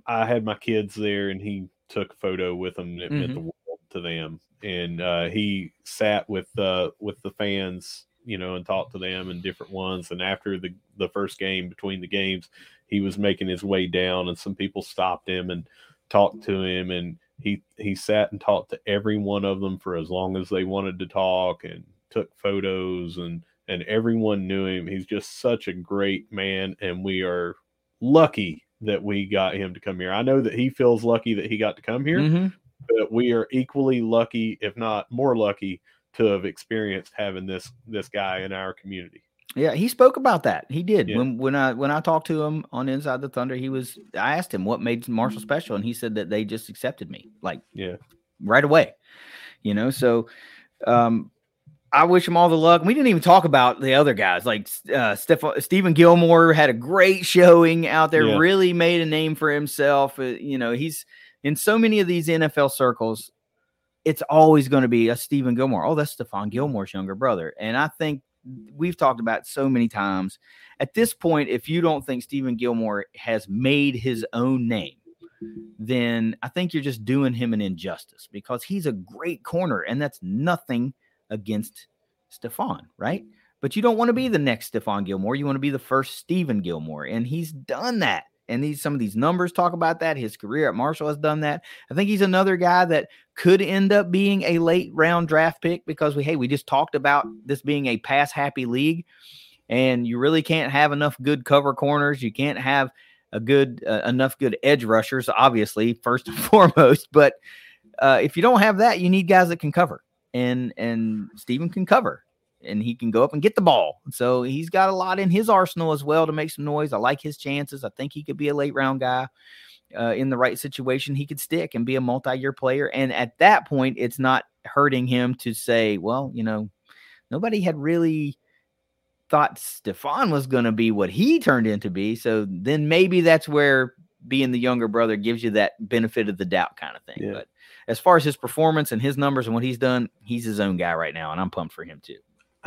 I had my kids there, and he took a photo with them. It mm-hmm. meant the world to them, and uh, he sat with uh, with the fans you know, and talked to them and different ones. And after the the first game, between the games, he was making his way down, and some people stopped him and talked to him, and he he sat and talked to every one of them for as long as they wanted to talk, and took photos, and and everyone knew him. He's just such a great man, and we are lucky that we got him to come here. I know that he feels lucky that he got to come here, mm-hmm. but we are equally lucky, if not more lucky, to have experienced having this this guy in our community. Yeah, he spoke about that. He did. Yeah. When when I when I talked to him on Inside the Thunder, he was I asked him what made Marshall special and he said that they just accepted me. Like yeah. Right away. You know, so um I wish him all the luck. We didn't even talk about the other guys like uh, Steph- Steven Gilmore had a great showing out there, yeah. really made a name for himself. Uh, you know, he's in so many of these NFL circles it's always going to be a Steven Gilmore. Oh, that's Stephon Gilmore's younger brother. And I think we've talked about so many times. At this point, if you don't think Steven Gilmore has made his own name, then I think you're just doing him an injustice because he's a great corner, and that's nothing against Stephon, right? But you don't want to be the next Stephon Gilmore. You want to be the first Steven Gilmore, and he's done that and these some of these numbers talk about that. His career at Marshall has done that. I think he's another guy that could end up being a late round draft pick because we hey we just talked about this being a pass happy league, and you really can't have enough good cover corners. You can't have a good uh, enough good edge rushers, obviously first and foremost. But uh, if you don't have that, you need guys that can cover, and and Steven can cover and he can go up and get the ball. So he's got a lot in his arsenal as well to make some noise. I like his chances. I think he could be a late round guy. Uh, in the right situation, he could stick and be a multi year player. And at that point, it's not hurting him to say, well, you know, nobody had really thought Stephon was going to be what he turned into be. So then maybe that's where being the younger brother gives you that benefit of the doubt kind of thing. Yeah. But as far as his performance and his numbers and what he's done, he's his own guy right now. And I'm pumped for him too.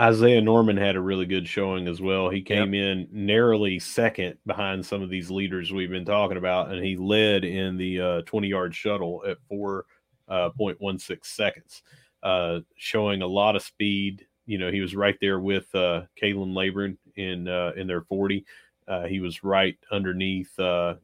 Isaiah Norman had a really good showing as well. He came yep. in narrowly second behind some of these leaders we've been talking about, and he led in the uh, 20 yard shuttle at 4.16 uh, seconds, uh, showing a lot of speed. You know, he was right there with uh, Khalan Laborn in uh, in their 40. Uh, he was right underneath uh,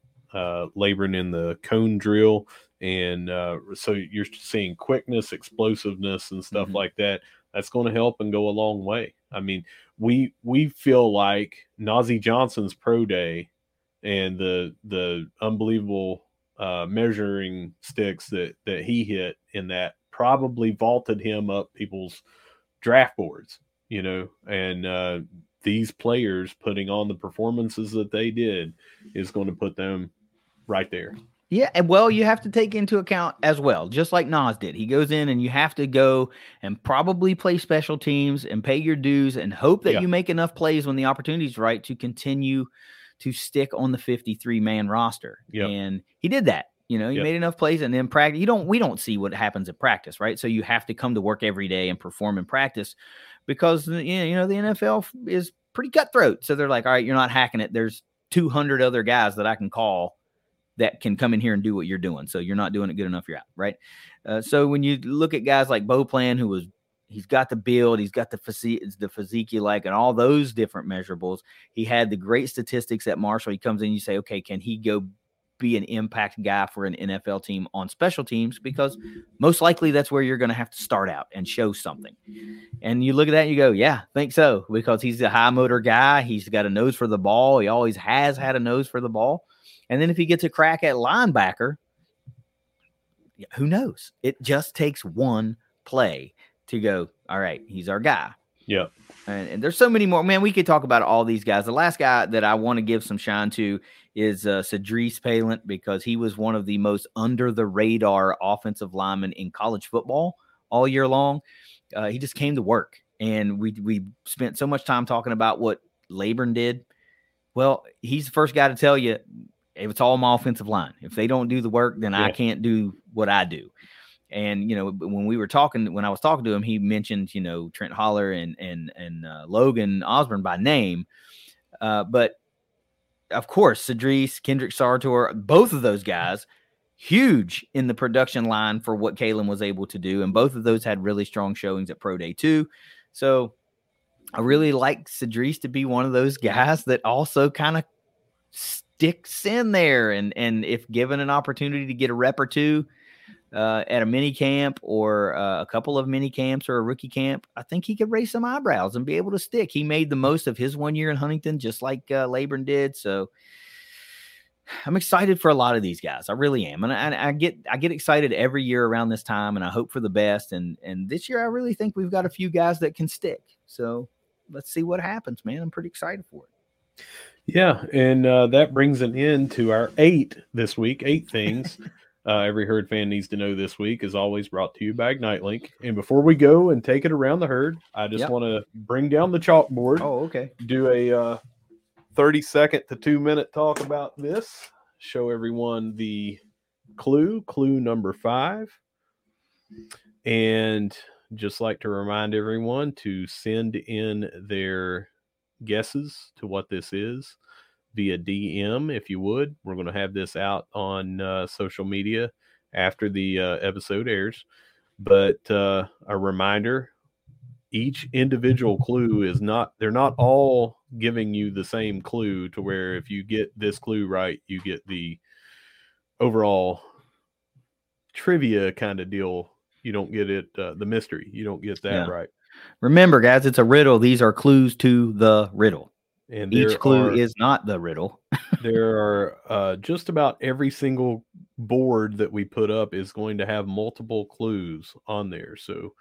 Laborn in the cone drill. And so you're seeing quickness, explosiveness, and stuff mm-hmm. like that that's going to help and go a long way. I mean, we we feel like Nazeeh Johnson's pro day and the the unbelievable uh, measuring sticks that that he hit in that probably vaulted him up people's draft boards, you know, and uh, these players putting on the performances that they did is going to put them right there. Yeah, and well, you have to take into account as well, just like Nas did. He goes in and you have to go and probably play special teams and pay your dues and hope that yeah. you make enough plays when the opportunity is right to continue to stick on the 53 man roster. Yep. And he did that. You know, he yep. made enough plays and then practice. You don't, we don't see what happens at practice, right? So you have to come to work every day and perform in practice because, you know, the NFL is pretty cutthroat. So they're like, all right, you're not hacking it. There's 200 other guys that I can call that can come in here and do what you're doing. So you're not doing it good enough, you're out, right? Uh, so when you look at guys like Beauplan, who was he's got the build, he's got the physique, the physique you like, and all those different measurables. He had the great statistics at Marshall. He comes in, you say, okay, can he go be an impact guy for an NFL team on special teams because most likely that's where you're going to have to start out and show something. And you look at that and you go, yeah, think so because he's a high motor guy. He's got a nose for the ball. He always has had a nose for the ball. And then if he gets a crack at linebacker, who knows? It just takes one play to go, all right, he's our guy. Yeah. And, and, there's so many more. Man, we could talk about all these guys. The last guy that I want to give some shine to is uh, Paylant because he was one of the most under the radar offensive linemen in college football all year long. Uh, he just came to work, and we we spent so much time talking about what Laborn did. Well, he's the first guy to tell you it's all my offensive line. If they don't do the work, then yeah. I can't do what I do. And you know, when we were talking, when I was talking to him, he mentioned you know Trent Holler and and and uh, Logan Osborne by name, uh, but of course, Sadrice, Kendrick Sartor, both of those guys, huge in the production line for what Khalan was able to do, and both of those had really strong showings at Pro Day too. So I really like Sadrice to be one of those guys that also kind of sticks in there, and and if given an opportunity to get a rep or two uh, at a mini camp or uh, a couple of mini camps or a rookie camp, I think he could raise some eyebrows and be able to stick. He made the most of his one year in Huntington, just like uh, Laborn did. So I'm excited for a lot of these guys. I really am, and I, I, get I get excited every year around this time, and I hope for the best. And and this year, I really think we've got a few guys that can stick. So let's see what happens, man. I'm pretty excited for it. Yeah, and uh, that brings an end to our eight this week. Eight things uh, every herd fan needs to know this week is always brought to you by Ignite Link. And before we go and take it around the herd, I just yep. want to bring down the chalkboard. Oh, okay. Do a uh, 30 second to two minute talk about this. Show everyone the clue, clue number five. And just like to remind everyone to send in their guesses to what this is via DM if you would. We're going to have this out on uh, social media after the uh, episode airs. But uh, a reminder each individual clue is not, they're not all giving you the same clue to where if you get this clue right, you get the overall trivia kind of deal. You don't get it, uh, the mystery. You don't get that yeah. right. Remember, guys, it's a riddle. These are clues to the riddle. And each clue are, is not the riddle. there are uh, just about every single board that we put up is going to have multiple clues on there. So,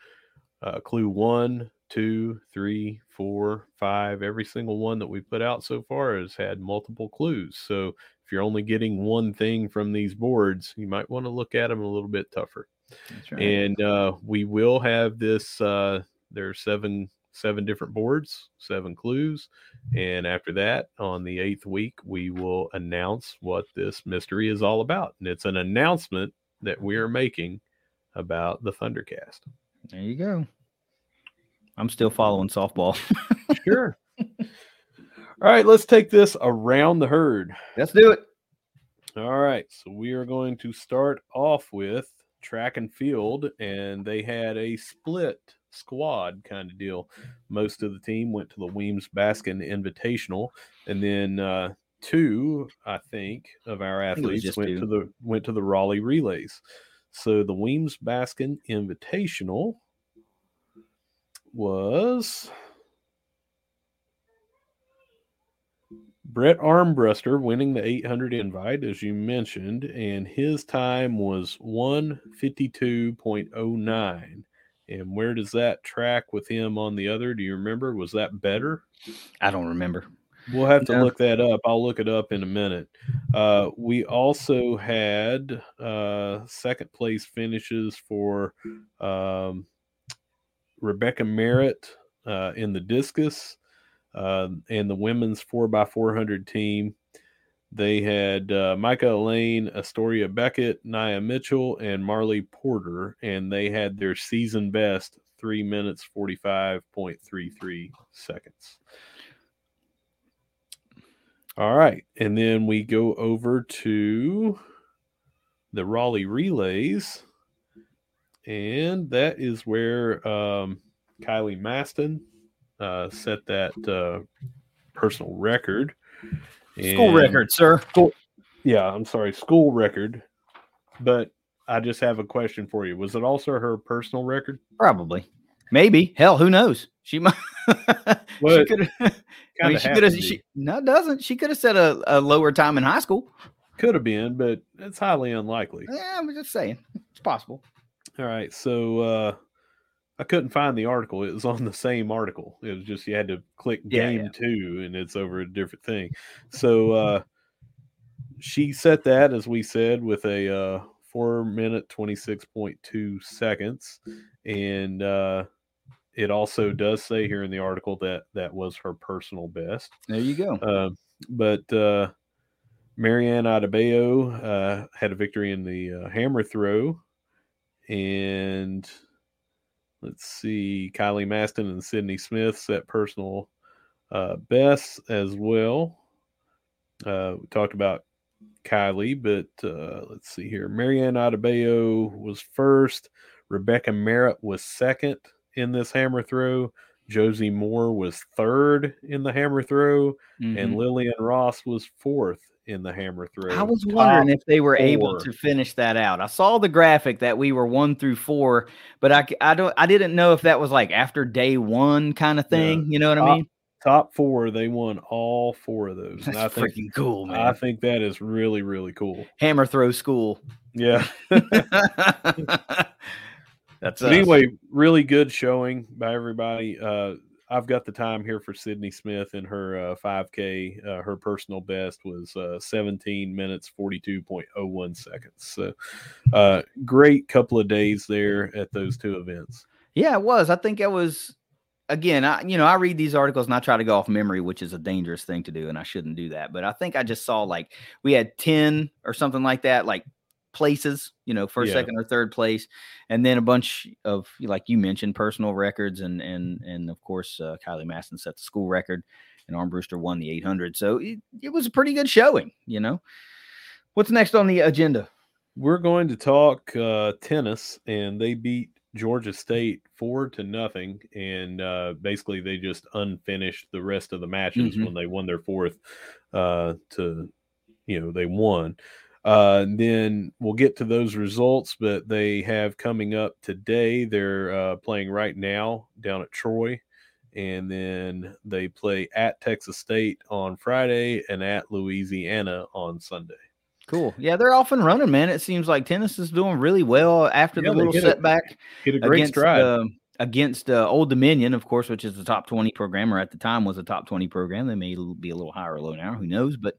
uh, clue one, two, three, four, five, every single one that we put out so far has had multiple clues. So, if you're only getting one thing from these boards, you might want to look at them a little bit tougher. Right. And uh, we will have this. Uh, there are seven seven different boards, seven clues. And after that, on the eighth week, we will announce what this mystery is all about. And it's an announcement that we are making about the Thundercast. There you go. I'm still following softball. sure. All right, let's take this around the herd. Let's do it. All right, so we are going to start off with track and field, and they had a split squad kind of deal. Most of the team went to the Weems Baskin Invitational, and then uh, two, I think, of our athletes went two. to the went to the Raleigh Relays. So the Weems Baskin Invitational was Brett Armbruster winning the 800 invite, as you mentioned, and his time was 152.09. And where does that track with him on the other? Do you remember? Was that better? I don't remember. We'll have to look that up. I'll look it up in a minute. Uh, we also had uh, second place finishes for um, Rebecca Merritt uh, in the discus uh, and the women's 4x400 team. They had uh, Micah Lane, Astoria Beckett, Nia Mitchell, and Marley Porter, and they had their season best three minutes 45.33 seconds. All right. And then we go over to the Raleigh Relays. And that is where um, Kylie Maston uh, set that uh, personal record. School record, sir. School, Yeah, I'm sorry, school record. But I just have a question for you. Was it also her personal record? Probably. Maybe. Hell, who knows? She might. she could have. I mean, she could have. She no, it doesn't. She could have set a, a lower time in high school. Could have been, but it's highly unlikely. Yeah, I'm just saying it's possible. All right, so uh I couldn't find the article. It was on the same article. It was just you had to click game yeah, two, and it's over a different thing. So uh she set that as we said with a uh four minute twenty six point two seconds, and uh it also does say here in the article that that was her personal best. There you go. Uh, but uh, Marianne Adebayo uh, had a victory in the uh, hammer throw, and let's see, Kylie Maston and Sydney Smith set personal uh, best as well. Uh, we talked about Kylie, but uh, let's see here. Marianne Adebayo was first. Rebecca Merritt was second in this hammer throw. Josie Moore was third in the hammer throw, mm-hmm. and Lillian Ross was fourth in the hammer throw. I was wondering if they were four. able to finish that out. I saw the graphic that we were one through four, but I, I don't I didn't know if that was like after day one kind of thing. Yeah. You know what top, I mean? Top four, they won all four of those. That's I think, freaking cool, man. I think that is really really cool. Hammer throw school. Yeah. That's anyway, really good showing by everybody. Uh, I've got the time here for Sydney Smith in her uh, 5K. Uh, her personal best was uh, 17 minutes 42.01 seconds. So, uh, great couple of days there at those two events. Yeah, it was. I think it was. Again, I you know I read these articles and I try to go off memory, which is a dangerous thing to do, and I shouldn't do that. But I think I just saw like we had 10 or something like that, like places, you know, first, yeah. second, or third place, and then a bunch of like you mentioned, personal records, and and and of course, uh, Kylie Maston set the school record, and Armbruster won the 800. So it, it was a pretty good showing, you know. What's next on the agenda? We're going to talk uh, tennis, and they beat Georgia State four to nothing, and uh, basically they just unfinished the rest of the matches mm-hmm. when they won their fourth. Uh, to you know, they won. Uh, then we'll get to those results, but they have coming up today. They're uh, playing right now down at Troy, and then they play at Texas State on Friday and at Louisiana on Sunday. Cool. Yeah, they're off and running, man. It seems like tennis is doing really well after yeah, the little setback. A, a great against, stride. Uh, against Old Dominion, of course, which is the top 20 program, or at the time was a top 20 program. They may be a little higher or low now, who knows? But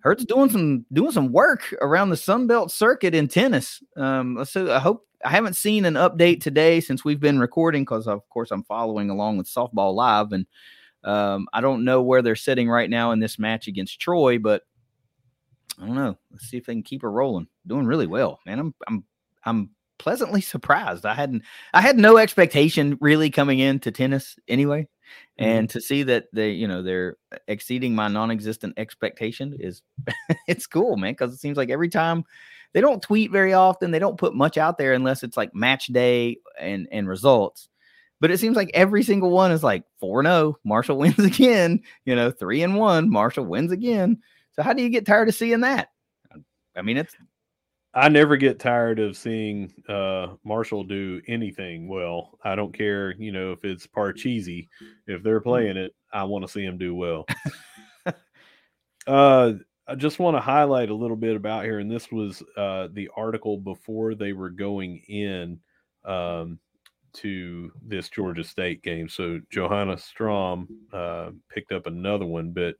Hurt's doing some doing some work around the Sun Belt circuit in tennis. Um, so I hope I haven't seen an update today since we've been recording because of course I'm following along with softball live and um, I don't know where they're sitting right now in this match against Troy, but I don't know. Let's see if they can keep her rolling. Doing really well, man. I'm I'm I'm pleasantly surprised. I hadn't I had no expectation really coming into tennis anyway. Mm-hmm. And to see that they, you know, they're exceeding my non-existent expectation is it's cool, man, because it seems like every time they don't tweet very often, they don't put much out there unless it's like match day and and results. But it seems like every single one is like 4 0, Marshall wins again, you know, 3 and 1, Marshall wins again. So how do you get tired of seeing that? I mean, it's I never get tired of seeing uh, Marshall do anything well. I don't care, you know, if it's Parcheesi. If they're mm. playing it, I want to see them do well. uh, I just want to highlight a little bit about here, and this was uh, the article before they were going in. Um, to this Georgia State game. So Johanna Strom uh, picked up another one, but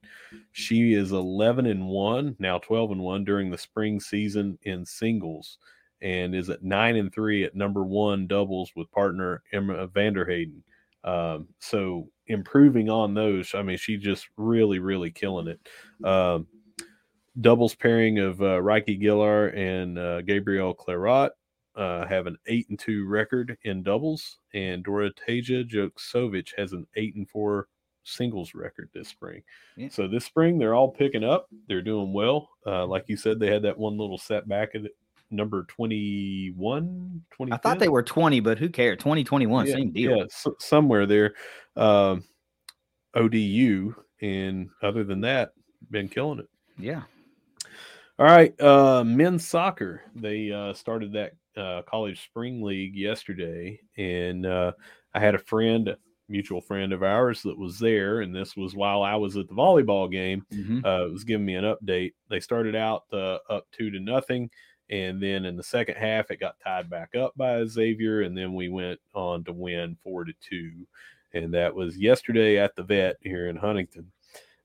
she is 11 and 1, now 12 and 1 during the spring season in singles and is at 9 and 3 at number 1 doubles with partner Emma Vanderhayden. Um, so improving on those. I mean, she just really, really killing it. Um, doubles pairing of uh, Reike Gillar and uh, Gabrielle Claret uh, have an eight and two record in doubles, and Doroteja Joksovic has an eight and four singles record this spring. Yeah. So this spring they're all picking up. They're doing well. Uh, like you said, they had that one little setback at number 21, 20. I thought they were 20, but who cares? 2021, yeah, same deal. Yeah, so, somewhere there. Um, ODU, and other than that, been killing it. Yeah. All right, uh, men's soccer. They uh, started that uh, college spring league yesterday, and uh, I had a friend, mutual friend of ours, that was there, and this was while I was at the volleyball game. Mhm. Uh, it was giving me an update. They started out uh, up two to nothing, and then in the second half, it got tied back up by Xavier, and then we went on to win four to two, and that was yesterday at the vet here in Huntington.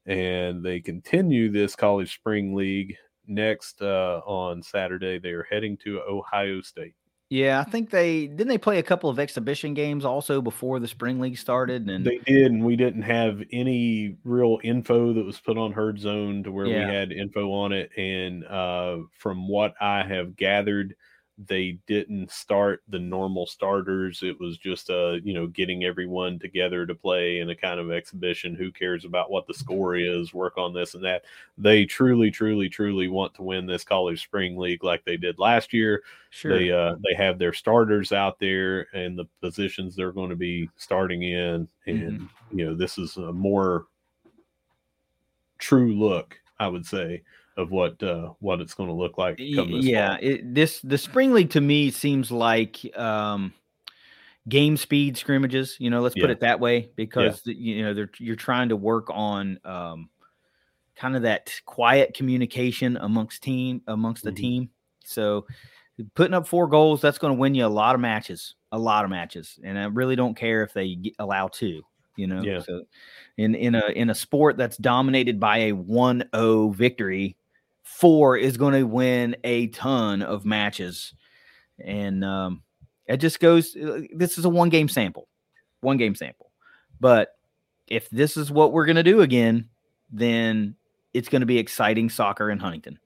And they continue this college spring league next uh, on Saturday. They are heading to Ohio State. Yeah, I think they didn't they play a couple of exhibition games also before the spring league started, and They did, and we didn't have any real info that was put on Herd Zone to where Yeah. we had info on it. And uh, from what I have gathered, they didn't start the normal starters. It was just uh, you know, getting everyone together to play in a kind of exhibition. Who cares about what the score is? Work on this and that. They truly, truly, truly want to win this college spring league like they did last year. sure, They uh they have their starters out there and the positions they're going to be starting in, and Mm-hmm. you know this is a more true look, I would say, of what uh what it's going to look like. Come this yeah, it, this the spring league to me seems like um, game speed scrimmages. You know, let's put it that way because the- you know they're you're trying to work on um, kind of that quiet communication amongst team amongst the Mhm. team. So putting up four goals that's going to win you a lot of matches, a lot of matches, and I really don't care if they get, allow two. You know, Yeah. so in in a in a sport that's dominated by a 1-0 victory, four is going to win a ton of matches, and um, it just goes. This is a one game sample, one game sample, but if this is what we're going to do again, then it's going to be exciting soccer in Huntington.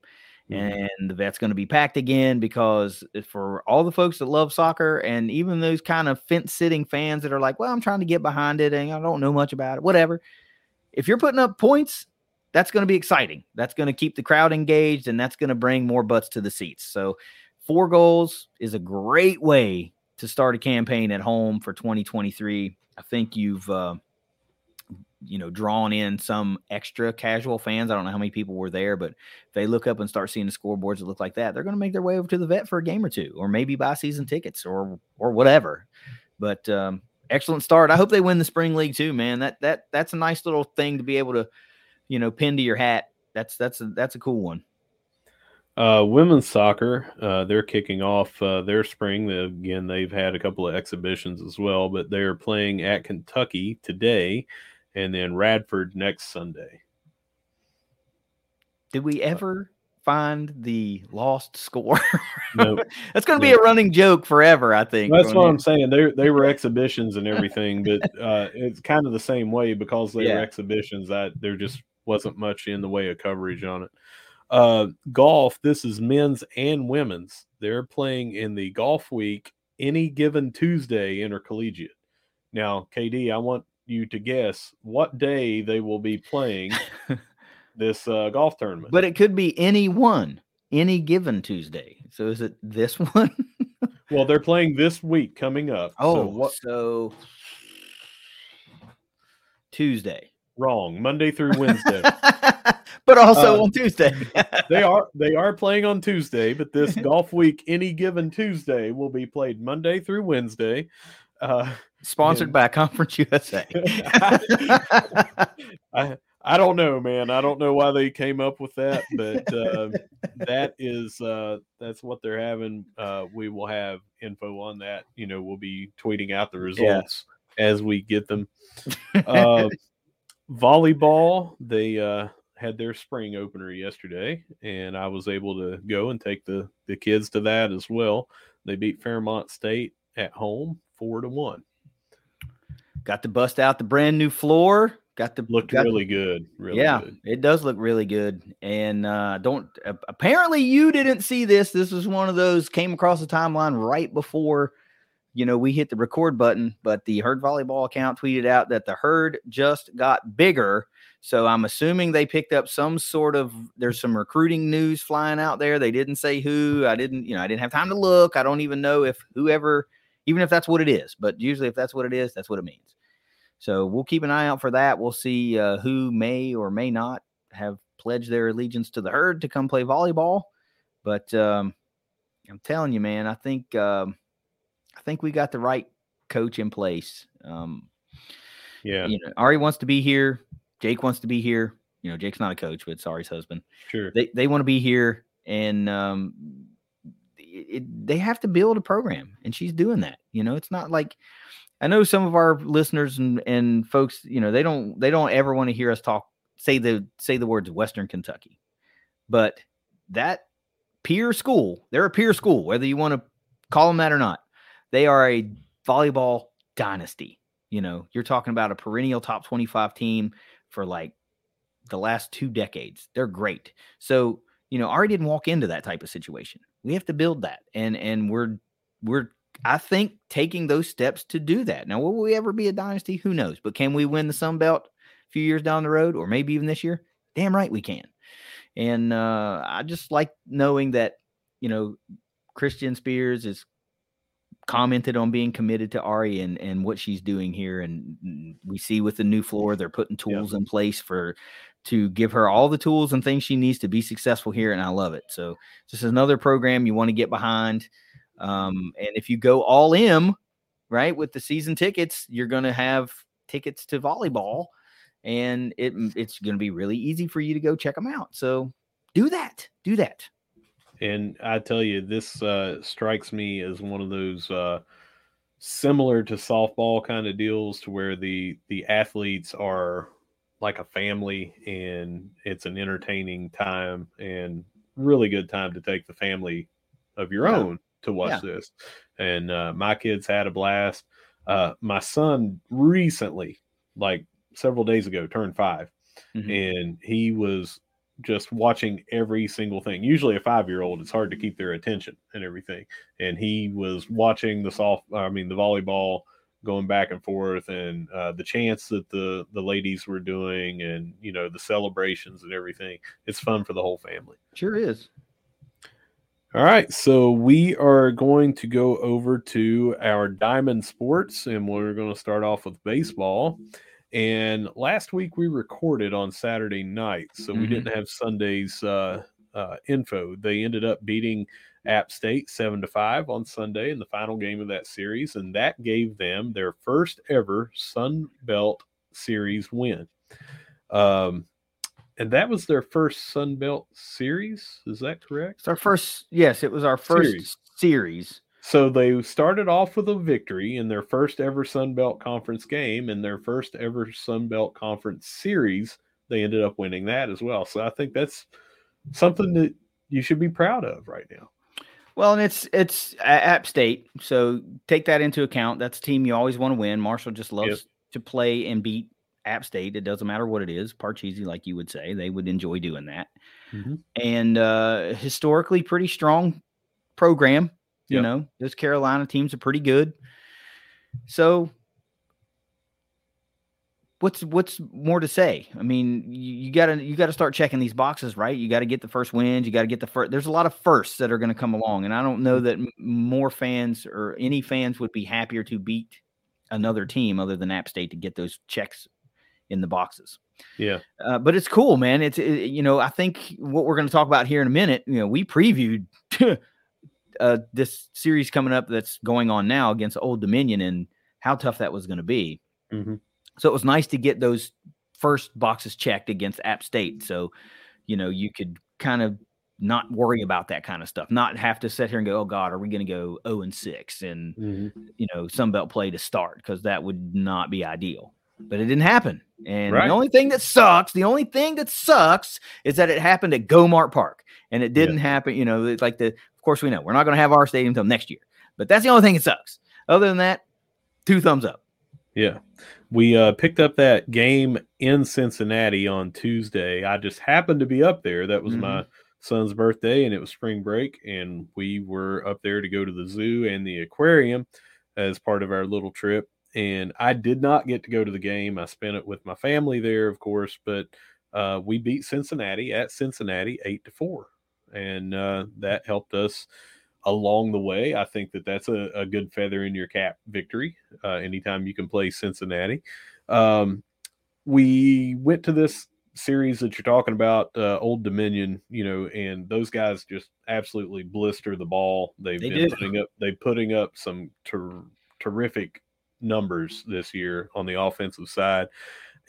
Mhm. And the vet's going to be packed again because for all the folks that love soccer and even those kind of fence sitting fans that are like, well, I'm trying to get behind it and I don't know much about it, whatever. If you're putting up points, that's going to be exciting. That's going to keep the crowd engaged and that's going to bring more butts to the seats. So, four goals is a great way to start a campaign at home for 2023. I think you've, uh, you know, drawn in some extra casual fans. I don't know how many people were there, but if they look up and start seeing the scoreboards that look like that, they're going to make their way over to the vet for a game or two, or maybe buy season tickets or or whatever. But um, excellent start. I hope they win the spring league too, man. That that that's a nice little thing to be able to, you know, pin to your hat. That's that's a that's a cool one. Uh, women's soccer, uh, they're kicking off uh, their spring. They- Again, they've had a couple of exhibitions as well, but they're playing at Kentucky today, and then Radford next Sunday. Did we ever find the lost score? No, That's going to be a running joke forever, I think. That's what. I'm saying. They they were exhibitions and everything, but uh, it's kind of the same way because they Yeah. were exhibitions. That they're just wasn't much in the way of coverage on it. Uh, golf. This is men's and women's. They're playing in the Golfweek any given Tuesday intercollegiate. Now, KD, I want you to guess what day they will be playing this uh, golf tournament. But it could be any one, any given Tuesday. So is it this one? well, they're playing this week coming up. oh, so what? so Tuesday. Wrong. Monday through Wednesday. but also Uh, on Tuesday. they are they are playing on Tuesday, but this Golfweek, any given Tuesday, will be played Monday through Wednesday. Uh, Sponsored Yeah. by Conference USA. I I don't know, man. I don't know why they came up with that, but uh, that is uh, that's what they're having. Uh, we will have info on that. You know, we'll be tweeting out the results as we get them. Volleyball, they uh, had their spring opener yesterday, and I was able to go and take the the kids to that as well. They beat Fairmont State at home four to one. Got to bust out the brand new floor. Got to Looked got- really good. Really yeah, good. it does look really good. And uh don't apparently you didn't see this. This was one of those came across the timeline right before you know we hit the record button, but the herd volleyball account tweeted out that the herd just got bigger. So I'm assuming they picked up some sort of there's some recruiting news flying out there. They didn't say who. I didn't, you know, I didn't have time to look. I don't even know if whoever even if that's what it is, but usually if that's what it is, that's what it means. So we'll keep an eye out for that. We'll see uh, who may or may not have pledged their allegiance to the herd to come play volleyball. But um, I'm telling you, man, I think um, I think we got the right coach in place. Um, Yeah, you know, Ari wants to be here. Jake wants to be here. You know, Jake's not a coach, but it's Ari's husband. sure. They they want to be here, and um, it, they have to build a program, and she's doing that. You know, it's not like I know some of our listeners and and folks. You know, they don't they don't ever want to hear us talk say the say the words Western Kentucky, but that peer school, they're a peer school, whether you want to call them that or not. They are a volleyball dynasty. You know, you're talking about a perennial top 25 team for like the last two decades. They're great. So, you know, Ari didn't walk into that type of situation. We have to build that. And and we're we're I think taking those steps to do that. Now, will we ever be a dynasty? Who knows? But can we win the Sun Belt a few years down the road, or maybe even this year? Damn right we can. And uh, I just like knowing that, you know, Christian Spears is commented on being committed to Ari and and what she's doing here. And mm, we see with the new floor, they're putting Yeah. tools in place for to give her all the tools and things she needs to be successful here. And I love it. So this is another program you want to get behind. Um, and if you go all in, right, with the season tickets, you're going to have tickets to volleyball, and it it's going to be really easy for you to go check them out. So do that. Do that. And I tell you, this uh, strikes me as one of those uh, similar to softball kind of deals, to where the the athletes are like a family, and it's an entertaining time and really good time to take the family of your Yeah. own to watch this. And uh, my kids had a blast. Uh, my son recently, like several days ago, turned 5 Mhm. and he was just watching every single thing. Usually, a five year old, it's hard to keep their attention and everything. And he was watching the soft, I mean, the volleyball going back and forth, and uh, the chants that the the ladies were doing, and you know the celebrations and everything. It's fun for the whole family. Sure is. All right, so we are going to go over to our Diamond Sports, and we're going to start off with baseball. And last week we recorded on Saturday night, so we Mhm. didn't have Sunday's uh, uh, info. They ended up beating App State seven to five on Sunday in the final game of that series, and that gave them their first ever Sun Belt Series win. Um, and that was their first Sun Belt Series. Is that correct? It's our first. Yes, it was our first Series. series. So they started off with a victory in their first ever Sun Belt Conference game and their first ever Sun Belt Conference series. They ended up winning that as well. So I think that's something that you should be proud of right now. Well, and it's it's App State, so take that into account. That's a team you always want to win. Marshall just loves to play and beat App State. It doesn't matter what it is. Parcheesi, like you would say, they would enjoy doing that. Mhm. And uh, historically, pretty strong program. You Yep. know, those Carolina teams are pretty good. So, what's what's more to say? I mean, you, you gotta you gotta start checking these boxes, right? You got to get the first wins. You got to get the first. There's a lot of firsts that are going to come along, and I don't know that more fans or any fans would be happier to beat another team other than App State to get those checks in the boxes. Yeah. Uh, but it's cool, man. It's it, you know I think what we're going to talk about here in a minute. You know, we previewed uh, this series coming up that's going on now against Old Dominion and how tough that was going to be. Mhm. So it was nice to get those first boxes checked against App State. So you know you could kind of not worry about that kind of stuff, not have to sit here and go, "Oh God, are we going to go zero and six and you know Sun Belt play to start?" Because that would not be ideal. But it didn't happen. And Right. the only thing that sucks, the only thing that sucks is that it happened at Gomart Park. And it didn't happen, you know, like the of course we know we're not going to have our stadium until next year. But that's the only thing that sucks. Other than that, two thumbs up. Yeah. We uh, picked up that game in Cincinnati on Tuesday. I just happened to be up there. That was my son's birthday and it was spring break. And we were up there to go to the zoo and the aquarium as part of our little trip. And I did not get to go to the game. I spent it with my family there, of course, but uh, we beat Cincinnati at Cincinnati eight to four. And uh, that helped us along the way. I think that that's a, a good feather in your cap victory uh, anytime you can play Cincinnati. Um, we went to this series that you're talking about, uh, Old Dominion, you know, and those guys just absolutely blister the ball. They've They been do. putting up, they putting up some ter- terrific numbers this year on the offensive side.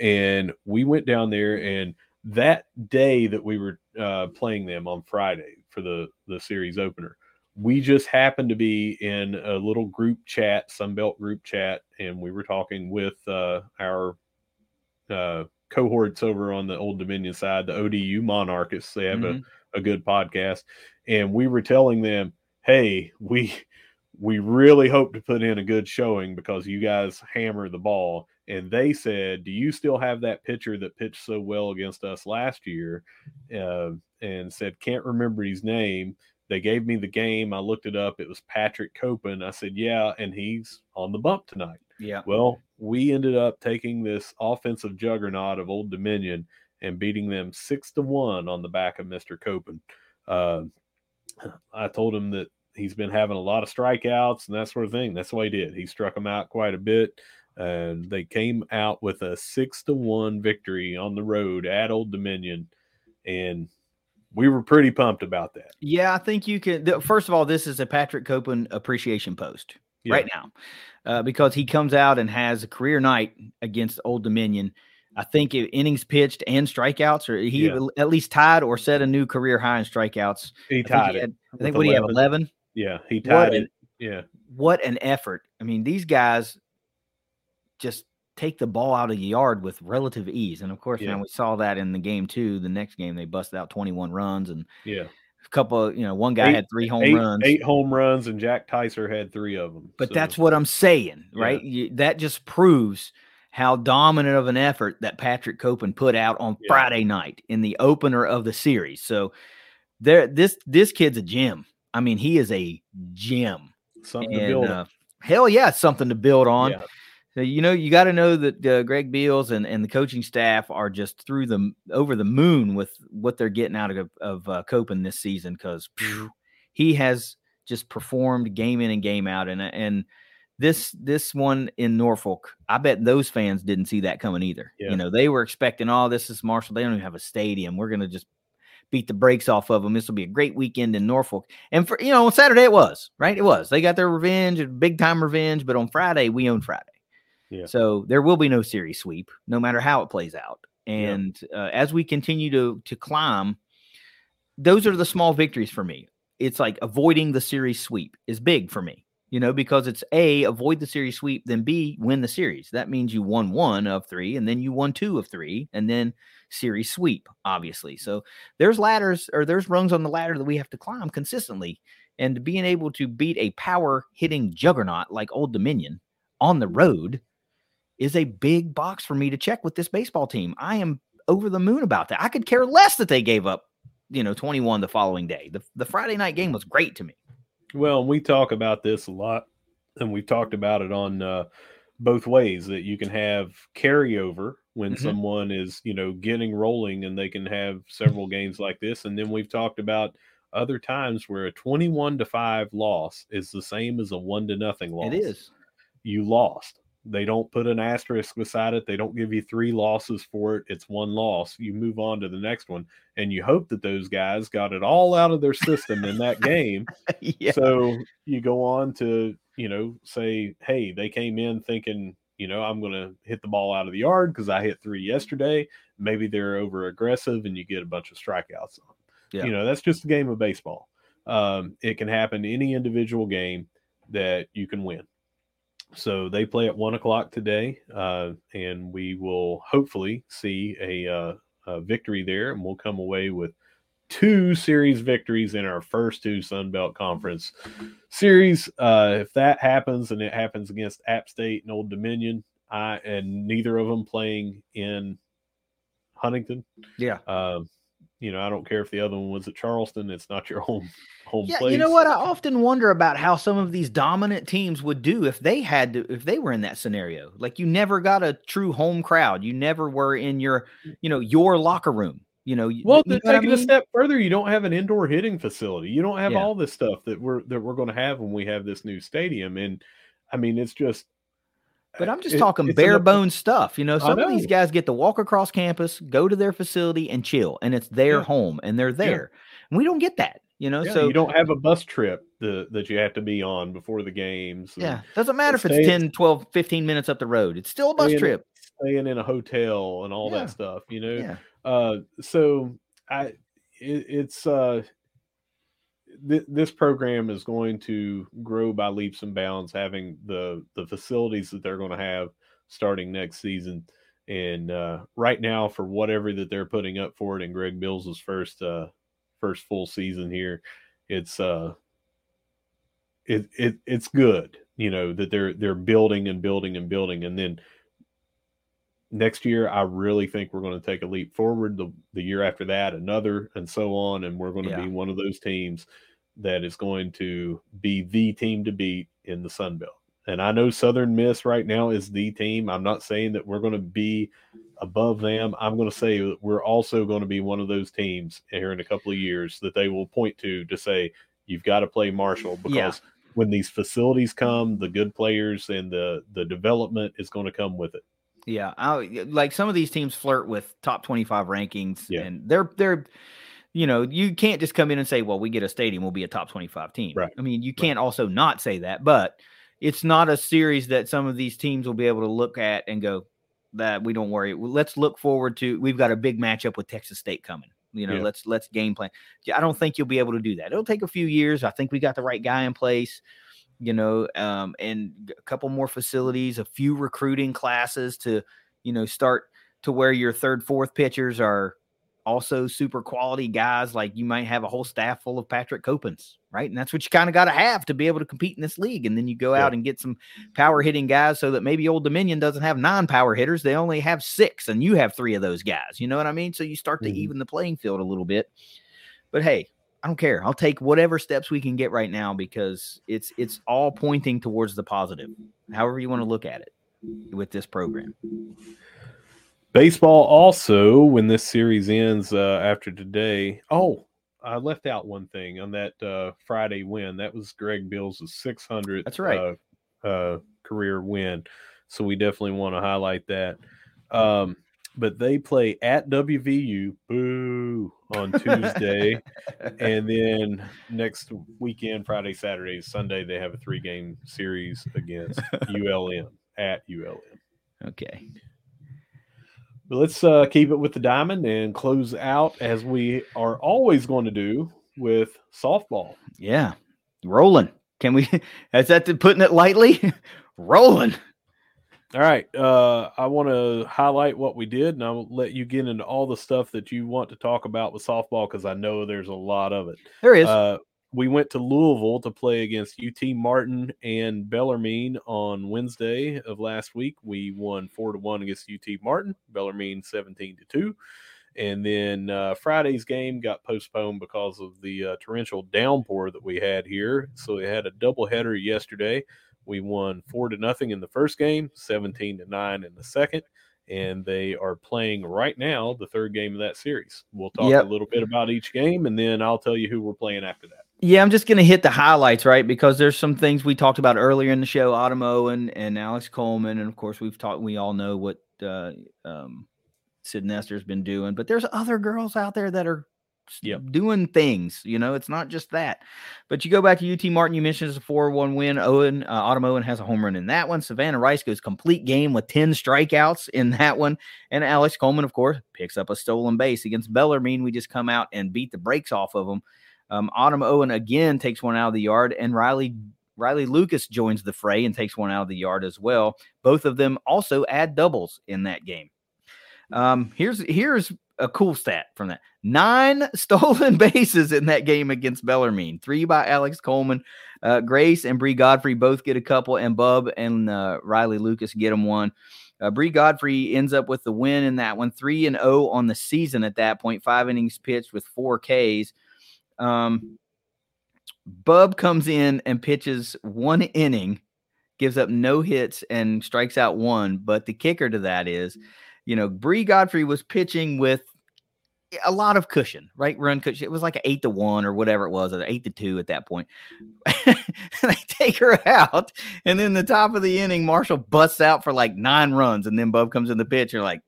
And we went down there, and that day that we were uh, playing them on Friday for the the series opener, we just happened to be in a little group chat, Sunbelt group chat, and we were talking with uh, our uh, cohorts over on the Old Dominion side, the ODU Monarchists. They have Mhm. a, a good podcast, and we were telling them, "Hey, we we really hope to put in a good showing because you guys hammer the ball." And they said, "Do you still have that pitcher that pitched so well against us last year?" Uh, and said, "Can't remember his name." They gave me the game. I looked it up. It was Patrick Copen. I said, "Yeah," and he's on the bump tonight. Yeah. Well, we ended up taking this offensive juggernaut of Old Dominion and beating them six to one on the back of Mister Copen. Uh, I told him that he's been having a lot of strikeouts and that sort of thing. That's what he did. He struck him out quite a bit, and they came out with a six to one victory on the road at Old Dominion, and we were pretty pumped about that. Yeah, I think you can. th- First of all, this is a Patrick Copen appreciation post Yeah. right now uh, because he comes out and has a career night against Old Dominion. I think innings pitched and strikeouts, or he Yeah. at least tied or set a new career high in strikeouts. He I think, tied it. had, I think what do you have, 11? Yeah, he What tied an, it. Yeah, what an effort. I mean, these guys just take the ball out of the yard with relative ease. And of course, Yeah. now we saw that in the game too. The next game, they busted out 21 runs and yeah. a couple of, you know, one guy Eight- had three home eight, runs. eight home runs, and Jack Tyser had three of them. But that's what I'm saying, Yeah. right? You, that just proves how dominant of an effort that Patrick Copen put out on Yeah. Friday night in the opener of the series. So there, this this kid's a gem. I mean, he is a gem. something to build. on. uh, hell yeah, something to build on. So, you know, you got to know that uh, Greg Beals and, and the coaching staff are just through the over the moon with what they're getting out of of uh, Copen this season because he has just performed game in and game out, and and this this one in Norfolk, I bet those fans didn't see that coming either. Yeah. You know, they were expecting, oh, this is Marshall. They don't even have a stadium. We're gonna just beat the brakes off of them. This will be a great weekend in Norfolk. And for you know, on Saturday it was right. It was. They got their revenge, big time revenge. But on Friday, we own Friday. Yeah. So there will be no series sweep, no matter how it plays out. Yeah. And uh, as we continue to to climb, those are the small victories for me. It's like avoiding the series sweep is big for me, you know, because it's a avoid the series sweep, then B win the series. That means you won one of three, and then you won two of three, and then series sweep, obviously. So there's ladders or there's rungs on the ladder that we have to climb consistently. And being able to beat a power hitting juggernaut like Old Dominion on the road is a big box for me to check with this baseball team. I am over the moon about that. I could care less that they gave up, you know, 21 the following day. The, the Friday night game was great to me. Well, we talk about this a lot, and we've talked about it on uh, both ways that you can have carryover when Mhm. someone is, you know, getting rolling and they can have several games like this. And then we've talked about other times where a 21 to 5 loss is the same as a 1 to nothing loss. It is. You lost. They don't put an asterisk beside it. They don't give you three losses for it. It's one loss. You move on to the next one, and you hope that those guys got it all out of their system in that game yeah. so you go on to, you know, say, hey, they came in thinking, you know, I'm going to hit the ball out of the yard because I hit three yesterday. Maybe they're over aggressive and you get a bunch of strikeouts on. Yeah. You know, that's just a game of baseball. Um, it can happen any individual game that you can win. So they play at one o'clock today, uh, and we will hopefully see a, uh, a victory there, and we'll come away with two series victories in our first two Sun Belt Conference series. Uh, if that happens, and it happens against App State and Old Dominion, I and neither of them playing in Huntington. Yeah. You know, I don't care if the other one was at Charleston. It's not your home home Yeah, place. you know what? I often wonder about how some of these dominant teams would do if they had to, if they were in that scenario. Like you never got a true home crowd. You never were in your, mm. you know, your locker room. You know, Well, you to what I take it a step further, you don't have an indoor hitting facility. You don't have Yeah. all this stuff that we're that we're going to have when we have this new stadium. And I mean, it's just But I'm just It- talking bare bones stuff. You know, some of these guys get to walk across campus, go to their facility, and chill, and it's their Yeah. home, and they're there. And we don't get that. You know, Yeah, so you don't have a bus trip the, that you have to be on before the games. yeah, doesn't matter if it's stay- 10, 12, 15 minutes up the road. It's still a bus staying- trip. staying in a hotel and all Yeah. that stuff. You know, Yeah. uh so i it, it's uh th- this program is going to grow by leaps and bounds having the the facilities that they're going to have starting next season. And uh right now for whatever that they're putting up for it in Greg Beals's first uh first full season here it's uh it, it it's good you know that they're they're building and building and building. And then next year i really think we're going to take a leap forward the, the year after that another and so on and we're going to Yeah. be one of those teams that is going to be the team to beat in the sun belt and i know southern miss right now is the team i'm not saying that we're going to be above them i'm going to say that we're also going to be one of those teams here in a couple of years that they will point to to say you've got to play marshall because Yeah. when these facilities come the good players and the the development is going to come with it Yeah, I, like some of these teams flirt with top twenty-five rankings, Yeah. and they're they're, you know, you can't just come in and say, "Well, we get a stadium, we'll be a top twenty-five team." Right. I mean, you can't also not say that, but it's not a series that some of these teams will be able to look at and go, "That we don't worry. Let's look forward to. We've got a big matchup with Texas State coming. You know, Yeah. let's let's game plan." Yeah, I don't think you'll be able to do that. It'll take a few years. I think we got the right guy in place you know, um, and a couple more facilities, a few recruiting classes to, you know, start to where your third, fourth pitchers are also super quality guys. Like you might have a whole staff full of Patrick Copens, right? And that's what you kind of got to have to be able to compete in this league. And then you go Yeah. out and get some power hitting guys so that maybe Old Dominion doesn't have nine power hitters. They only have six, and you have three of those guys. You know what I mean? So you start to Mhm. even the playing field a little bit. But hey, I don't care. I'll take whatever steps we can get right now because it's it's all pointing towards the positive. However you want to look at it with this program. Baseball also, when this series ends uh, after today. Oh, I left out one thing on that uh, Friday win. That was Greg Beals' 600th That's right. uh, uh, career win. So we definitely want to highlight that. Um, but they play at WVU, boo, on Tuesday. and then next weekend, Friday, Saturday, Sunday, they have a three game series against ULM at ULM. Okay. But let's uh, keep it with the diamond and close out as we are always going to do with softball. Yeah. Rolling. Can we is that the- putting it lightly? Rolling. All right. Uh, I want to highlight what we did, and I'll let you get into all the stuff that you want to talk about with softball because I know there's a lot of it. There is. Uh, we went to Louisville to play against UT Martin and Bellarmine on Wednesday of last week. We won four to one against UT Martin, Bellarmine seventeen to two, and then uh, Friday's game got postponed because of the uh, torrential downpour that we had here. So we had a doubleheader yesterday. We won four to nothing in the first game, seventeen to nine in the second. And they are playing right now the third game of that series. We'll talk Yep. a little bit about each game, and then I'll tell you who we're playing after that. Yeah, I'm just gonna hit the highlights, right? Because there's some things we talked about earlier in the show, Autumn Owen and Alex Coleman, and of course we've talked. We all know what uh, um, Sid Nester's been doing, but there's other girls out there that are Yep. doing things. You know, it's not just that. But you go back to UT Martin. You mentioned it's a four-one win. Owen, uh, Autumn Owen has a home run in that one. Savannah Rice goes complete game with ten strikeouts in that one, and Alex Coleman, of course, picks up a stolen base against Bellarmine. We just come out and beat the brakes off of them. Um, Autumn Owen again takes one out of the yard, and Riley Riley Lucas joins the fray and takes one out of the yard as well. Both of them also add doubles in that game. Um, here's here's a cool stat from that: nine stolen bases in that game against Bellarmine. Three by Alex Coleman, uh, Grace and Bree Godfrey both get a couple, and Bub and uh, Riley Lucas get them one. Uh, Bree Godfrey ends up with the win in that one, three and zero on the season at that point. Five innings pitched with four Ks. Um, Bub comes in and pitches one inning, gives up no hits and strikes out one. But the kicker to that is, you know, Bree Godfrey was pitching with a lot of cushion, right? Run cushion. It was like an eight to one or whatever it was, or eight to two at that point. they take her out, and then the top of the inning, Marshall busts out for like nine runs, and then Bub comes in the pitch. You're like,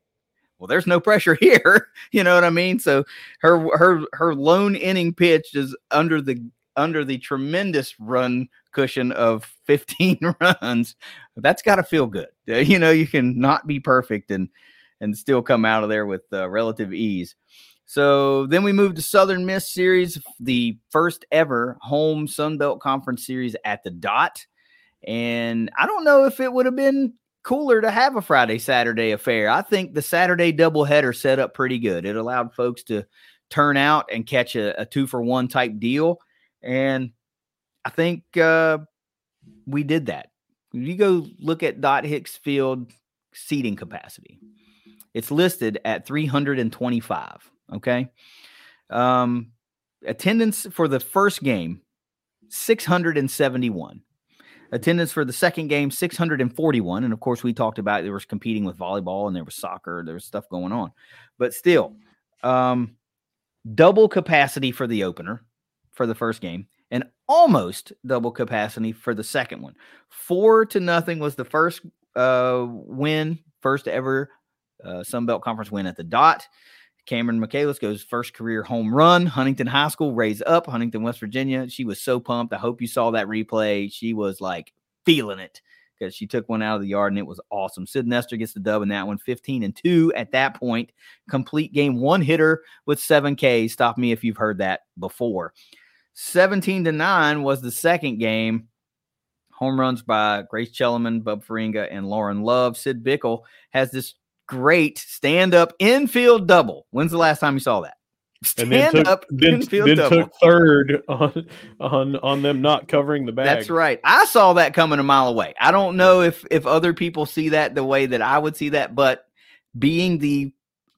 well, there's no pressure here. you know what I mean? So her her her lone inning pitch is under the under the tremendous run cushion of 15 runs. That's got to feel good. You know, you can not be perfect and and still come out of there with uh, relative ease. So then we moved to Southern Miss Series, the first ever home Sun Belt Conference series at the dot. And I don't know if it would have been cooler to have a Friday Saturday affair. I think the Saturday doubleheader set up pretty good. It allowed folks to turn out and catch a, a two for one type deal. And I think uh, we did that. You go look at Dot Hicks Field seating capacity. It's listed at 325. Okay. Um, attendance for the first game, 671. Attendance for the second game, 641. And of course, we talked about there was competing with volleyball and there was soccer, there was stuff going on. But still, um, double capacity for the opener for the first game and almost double capacity for the second one. Four to nothing was the first uh, win, first ever uh, Sun Belt Conference win at the dot. Cameron Michaelis goes first career home run. Huntington High School raised up Huntington, West Virginia. She was so pumped. I hope you saw that replay. She was like feeling it because she took one out of the yard and it was awesome. Sid Nester gets the dub in that one, 15 and 2 at that point. Complete game, one hitter with 7K. Stop me if you've heard that before. 17 to 9 was the second game. Home runs by Grace Chellerman, Bub Faringa, and Lauren Love. Sid Bickle has this great stand up infield double. When's the last time you saw that? Stand and then took, up then, infield then double. took third on on on them not covering the bag. That's right. I saw that coming a mile away. I don't know if if other people see that the way that I would see that, but being the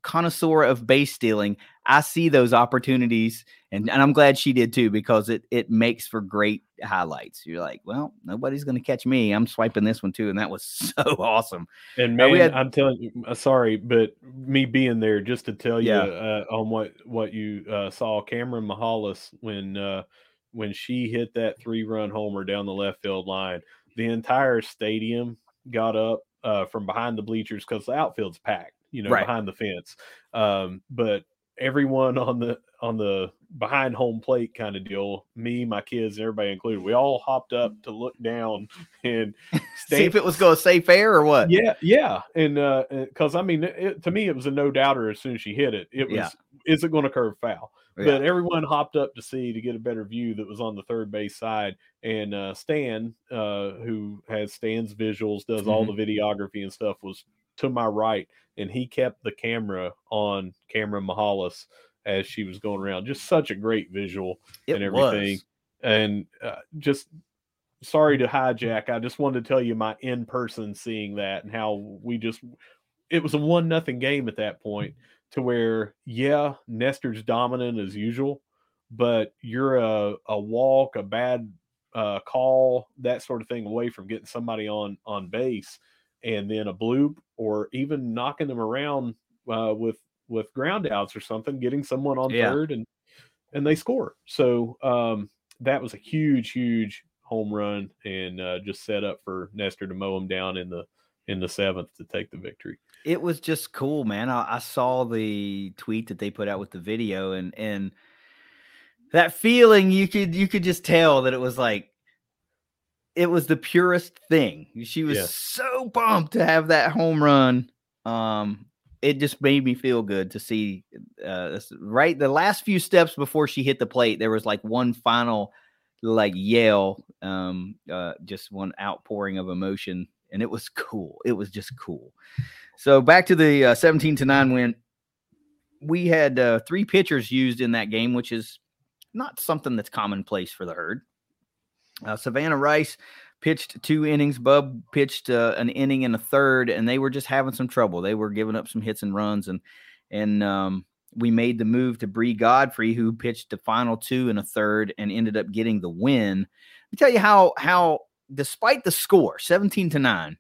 connoisseur of base stealing, I see those opportunities, and, and I'm glad she did too because it it makes for great highlights. You're like, well, nobody's going to catch me. I'm swiping this one too, and that was so awesome. And man, uh, had, I'm telling you, uh, sorry, but me being there just to tell you uh, on what what you uh, saw, Cameron Mahalis when uh, when she hit that three run homer down the left field line, the entire stadium got up uh, from behind the bleachers because the outfield's packed you know, right. behind the fence. Um, but everyone on the on the behind home plate kind of deal, me, my kids, everybody included, we all hopped up to look down and see if it was going to stay fair or what. Yeah, yeah, and because uh, I mean, it, to me, it was a no doubter as soon as she hit it. It was, yeah. is it going to curve foul? Yeah. But everyone hopped up to see to get a better view that was on the third base side. And uh, Stan, uh, who has Stan's visuals, does mm-hmm. all the videography and stuff, was to my right, and he kept the camera on Cameron Mahalis as she was going around. Just such a great visual it and everything. Was. And uh, just sorry to hijack. I just wanted to tell you my in person seeing that and how we just it was a one nothing game at that point to where yeah Nester's dominant as usual, but you're a a walk a bad uh, call that sort of thing away from getting somebody on on base and then a bloop or even knocking them around uh, with with ground outs or something, getting someone on yeah. third and and they score. So um, that was a huge, huge home run and uh, just set up for Nester to mow him down in the in the seventh to take the victory. It was just cool, man. I, I saw the tweet that they put out with the video and and that feeling you could you could just tell that it was like it was the purest thing. She was so pumped to have that home run. Um, it just made me feel good to see. Uh, right, the last few steps before she hit the plate, there was like one final like yell, um, uh, just one outpouring of emotion, and it was cool. It was just cool. So back to the uh, 17 to nine win. We had uh, three pitchers used in that game, which is not something that's commonplace for the herd. Uh, Savannah Rice pitched two innings. Bub pitched uh, an inning and a third, and they were just having some trouble. They were giving up some hits and runs, and and um, we made the move to Bree Godfrey, who pitched the final two and a third, and ended up getting the win. Let me tell you how how despite the score, seventeen to nine,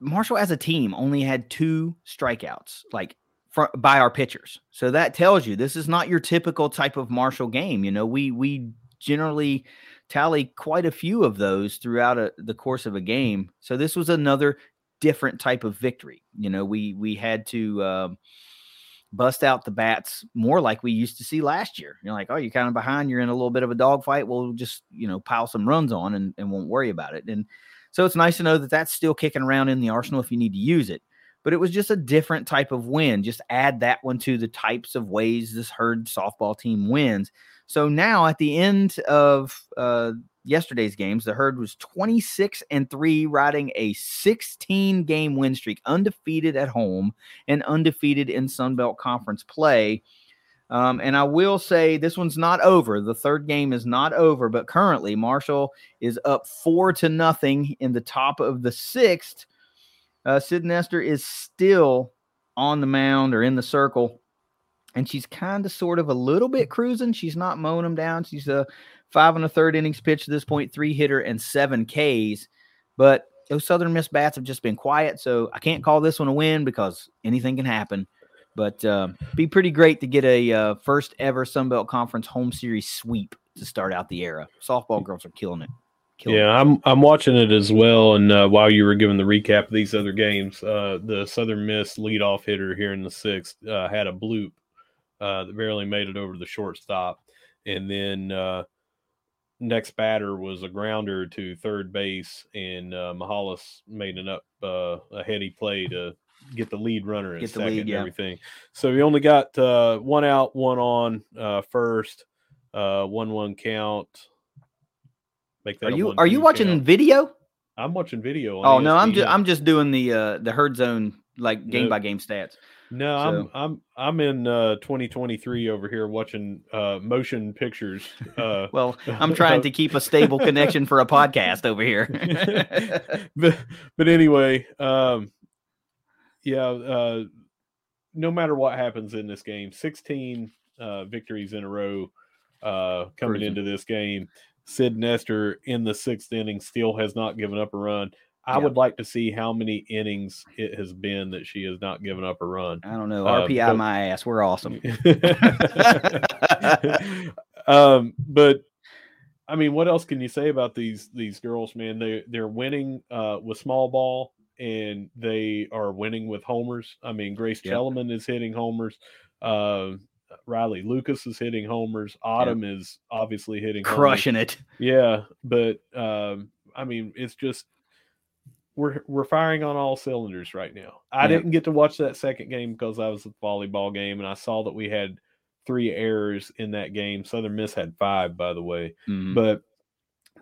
Marshall as a team only had two strikeouts, like by our pitchers. So that tells you this is not your typical type of Marshall game. You know, we we generally tally quite a few of those throughout a, the course of a game. So this was another different type of victory. You know, we we had to um, bust out the bats more like we used to see last year. You're like, oh, you're kind of behind. You're in a little bit of a dogfight. We'll just you know pile some runs on and, and won't worry about it. And so it's nice to know that that's still kicking around in the arsenal if you need to use it. But it was just a different type of win. Just add that one to the types of ways this herd softball team wins. So now at the end of uh, yesterday's games, the herd was 26 and 3, riding a 16 game win streak, undefeated at home and undefeated in Sun Belt Conference play. Um, and I will say this one's not over. The third game is not over, but currently Marshall is up four to nothing in the top of the sixth. Uh, Sid Nester is still on the mound or in the circle, and she's kind of sort of a little bit cruising. She's not mowing them down. She's a five and a third innings pitch at this point, three hitter and seven Ks. But those Southern Miss bats have just been quiet, so I can't call this one a win because anything can happen. But uh, be pretty great to get a uh, first ever Sun Belt Conference home series sweep to start out the era. Softball girls are killing it. Yeah. I'm I'm watching it as well. And uh, while you were giving the recap of these other games, uh, the Southern Miss leadoff hitter here in the sixth uh, had a bloop uh, that barely made it over the shortstop, and then uh, next batter was a grounder to third base, and uh, Mahalis made an up uh, a heady play to get the lead runner in second lead, and everything. So he only got uh, one out, one on uh, first, uh, one one count. Make that Are you are you watching count. video? I'm watching video. On Oh no, I'm just I'm just doing the uh the herd zone like game Nope. by game stats. No, So- I'm I'm I'm in uh 2023 over here watching uh motion pictures. Uh Well, I'm trying to keep a stable connection for a podcast over here. but but anyway, um yeah, uh no matter what happens in this game, 16 uh victories in a row uh coming Cruising. into this game. Sid Nester in the sixth inning still has not given up a run. I Yeah. would like to see how many innings it has been that she has not given up a run. I don't know. Uh, RPI but- my ass. We're awesome. um, but I mean, what else can you say about these these girls, man? They they're winning uh, with small ball and they are winning with homers. I mean, Grace Yep. Chellerman is hitting homers. Uh, Riley Lucas is hitting homers. Autumn is obviously hitting homers. Crushing it. Yeah, but um, I mean, it's just we're we're firing on all cylinders right now. I Yeah. didn't get to watch that second game because I was at the volleyball game, and I saw that we had three errors in that game. Southern Miss had five, by the way, Mhm. but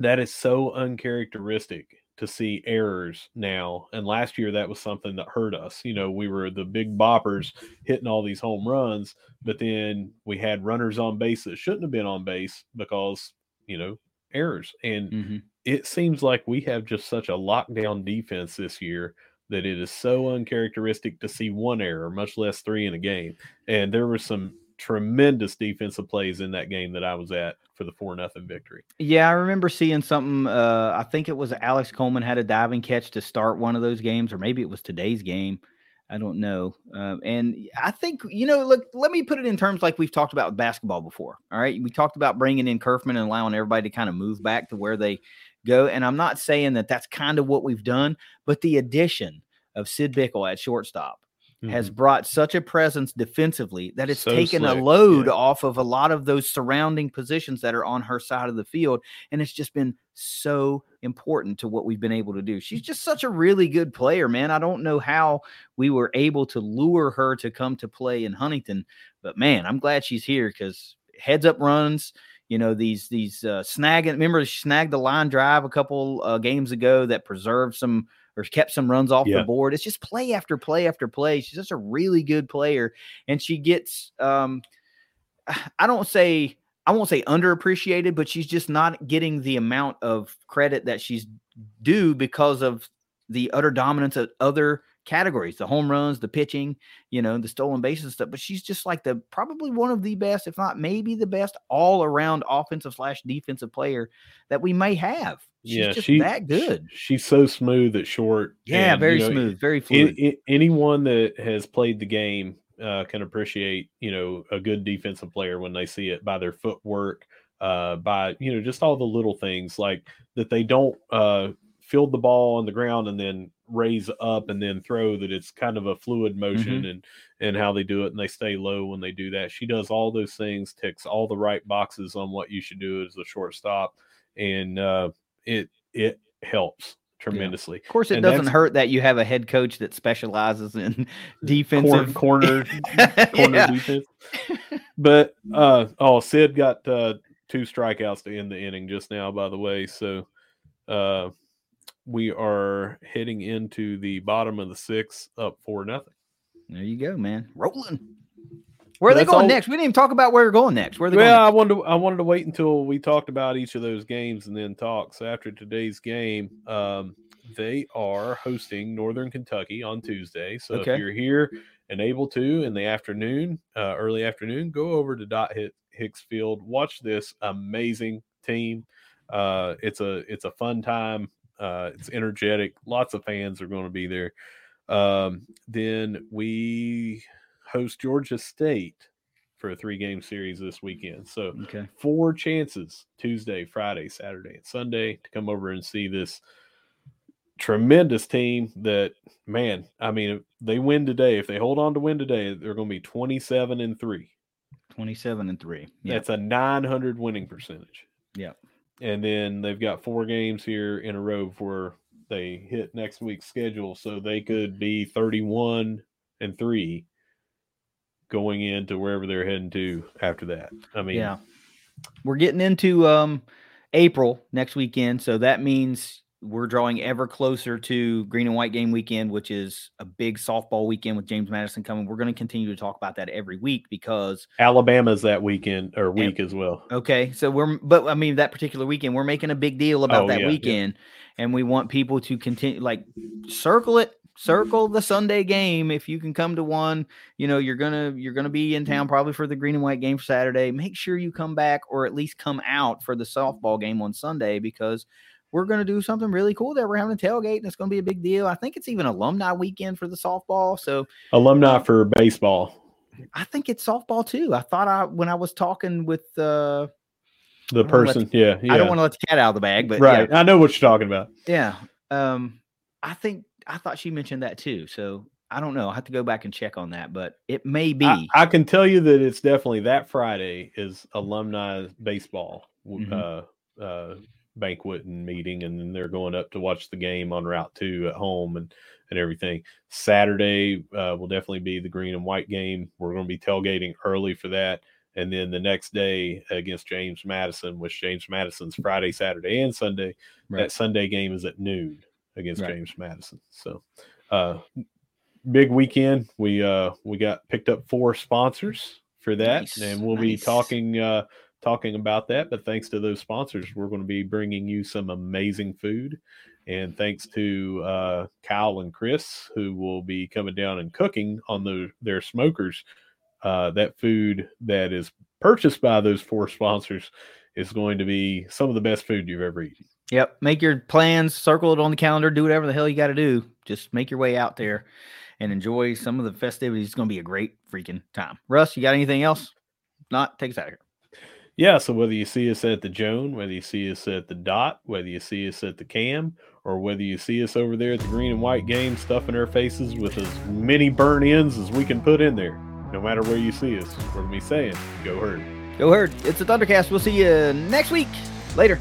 that is so uncharacteristic to see errors now. And last year, that was something that hurt us. You know, we were the big boppers hitting all these home runs, but then we had runners on base that shouldn't have been on base because, you know, errors. And Mhm. it seems like we have just such a lockdown defense this year that it is so uncharacteristic to see one error, much less three in a game. And there were some tremendous defensive plays in that game that I was at for the four nothing victory. Yeah, I remember seeing something. Uh, I think it was Alex Coleman had a diving catch to start one of those games, or maybe it was today's game. I don't know. Um, and I think, you know, look, let me put it in terms like we've talked about basketball before. All right. We talked about bringing in Curfman and allowing everybody to kind of move back to where they go. And I'm not saying that that's kind of what we've done, but the addition of Sid Bickle at shortstop has brought such a presence defensively that it's Mm-hmm. So taken a load yeah. off of a lot of those surrounding positions that are on her side of the field. And it's just been so important to what we've been able to do. She's just such a really good player, man. I don't know how we were able to lure her to come to play in Huntington, but man, I'm glad she's here because heads up runs. You know these these uh, snagging. Remember, she snagged the line drive a couple uh, games ago that preserved some or kept some runs off Yeah. the board. It's just play after play after play. She's just a really good player, and she gets. um I don't say I won't say underappreciated, but she's just not getting the amount of credit that she's due because of the utter dominance of other categories, the home runs, the pitching, you know, the stolen bases stuff. But she's just like the probably one of the best, if not maybe the best, all around offensive slash defensive player that we may have. She's yeah, just she, that good. she- she's so smooth at short. Yeah, and, very you know, smooth, very fluid. a- anyone that has played the game uh, can appreciate you know a good defensive player when they see it by their footwork, uh, by you know just all the little things like that they don't uh, field the ball on the ground and then raise up and then throw that it's kind of a fluid motion Mhm. and and how they do it and they stay low when they do that she does all those things ticks all the right boxes on what you should do as a shortstop and uh it it helps tremendously Of course, it And doesn't hurt that you have a head coach that specializes in Cor- defensive corner corner Yeah. defense but uh oh sid got uh two strikeouts to end the inning just now by the way so uh we are heading into the bottom of the six up four nothing There you go, man. Rolling. Where are they going all- next? We didn't even talk about where we're going next. Where are they well, I wanted to, I wanted to wait until we talked about each of those games and then talk. So after today's game, um, they are hosting Northern Kentucky on Tuesday. So Okay. if you're here and able to in the afternoon, uh, early afternoon, go over to Dot Hit Hicks Field, watch this amazing team. Uh, it's a it's a fun time. Uh, it's energetic. Lots of fans are going to be there. Um, then we host Georgia State for a three game series this weekend. So Okay. four chances Tuesday, Friday, Saturday, and Sunday to come over and see this tremendous team that man, I mean, if they win today, if they hold on to win today, they're going to be 27 and 3. 27 and 3. Yeah. That's a 900 winning percentage. Yep. And then they've got four games here in a row before they hit next week's schedule. So they could be 31 and 3 going into wherever they're heading to after that. I mean, yeah. We're getting into um April next weekend, so that means we're drawing ever closer to green and white game weekend, which is a big softball weekend with James Madison coming. We're going to continue to talk about that every week because Alabama's that weekend or week as well. Okay, so we're but I mean that particular weekend we're making a big deal about Oh, that yeah, yeah. weekend, and we want people to continue like circle it, circle the Sunday game if you can come to one. You know you're gonna you're gonna be in town probably for the green and white game for Saturday. Make sure you come back or at least come out for the softball game on Sunday because we're gonna do something really cool there. We're having a tailgate and it's gonna be a big deal. I think it's even alumni weekend for the softball, so Alumni for baseball. I think it's softball too. I thought I when I was talking with. uh The person, yeah, yeah. I don't want to let the cat out of the bag, but right. I know what you're talking about. yeah, yeah. Um, I think I thought she mentioned that too. So I don't know. I have to go back and check on that, but it may be. I, I can tell you that it's definitely that Friday is alumni baseball w Mhm. uh, uh, banquet and meeting, and then they're going up to watch the game on Route Two at home and and everything. Saturday uh, will definitely be the green and white game. We're going to be tailgating early for that, and then the next day against James Madison, which James Madison's Friday, Saturday, and Sunday. Right. That Sunday game is at noon against Right. James Madison. So. Uh, big weekend. We uh we got picked up four sponsors for that, Nice, and we'll be talking uh talking about that. But thanks to those sponsors, we're going to be bringing you some amazing food. And thanks to uh, Kyle and Chris, who will be coming down and cooking on the, their smokers, uh, that food that is purchased by those four sponsors is going to be some of the best food you've ever eaten. Yep. Make your plans, circle it on the calendar, do whatever the hell you got to do. Just make your way out there and enjoy some of the festivities. It's going to be a great freaking time. Russ, you got anything else? Not take us out of here. Yeah, so whether you see us at the Joan, whether you see us at the Dot, whether you see us at the Cam, or whether you see us over there at the green and white game stuffing our faces with as many burn ins as we can put in there, no matter where you see us, we're be saying, go herd. Go herd. It's the Thundercast. We'll see you next week. Later.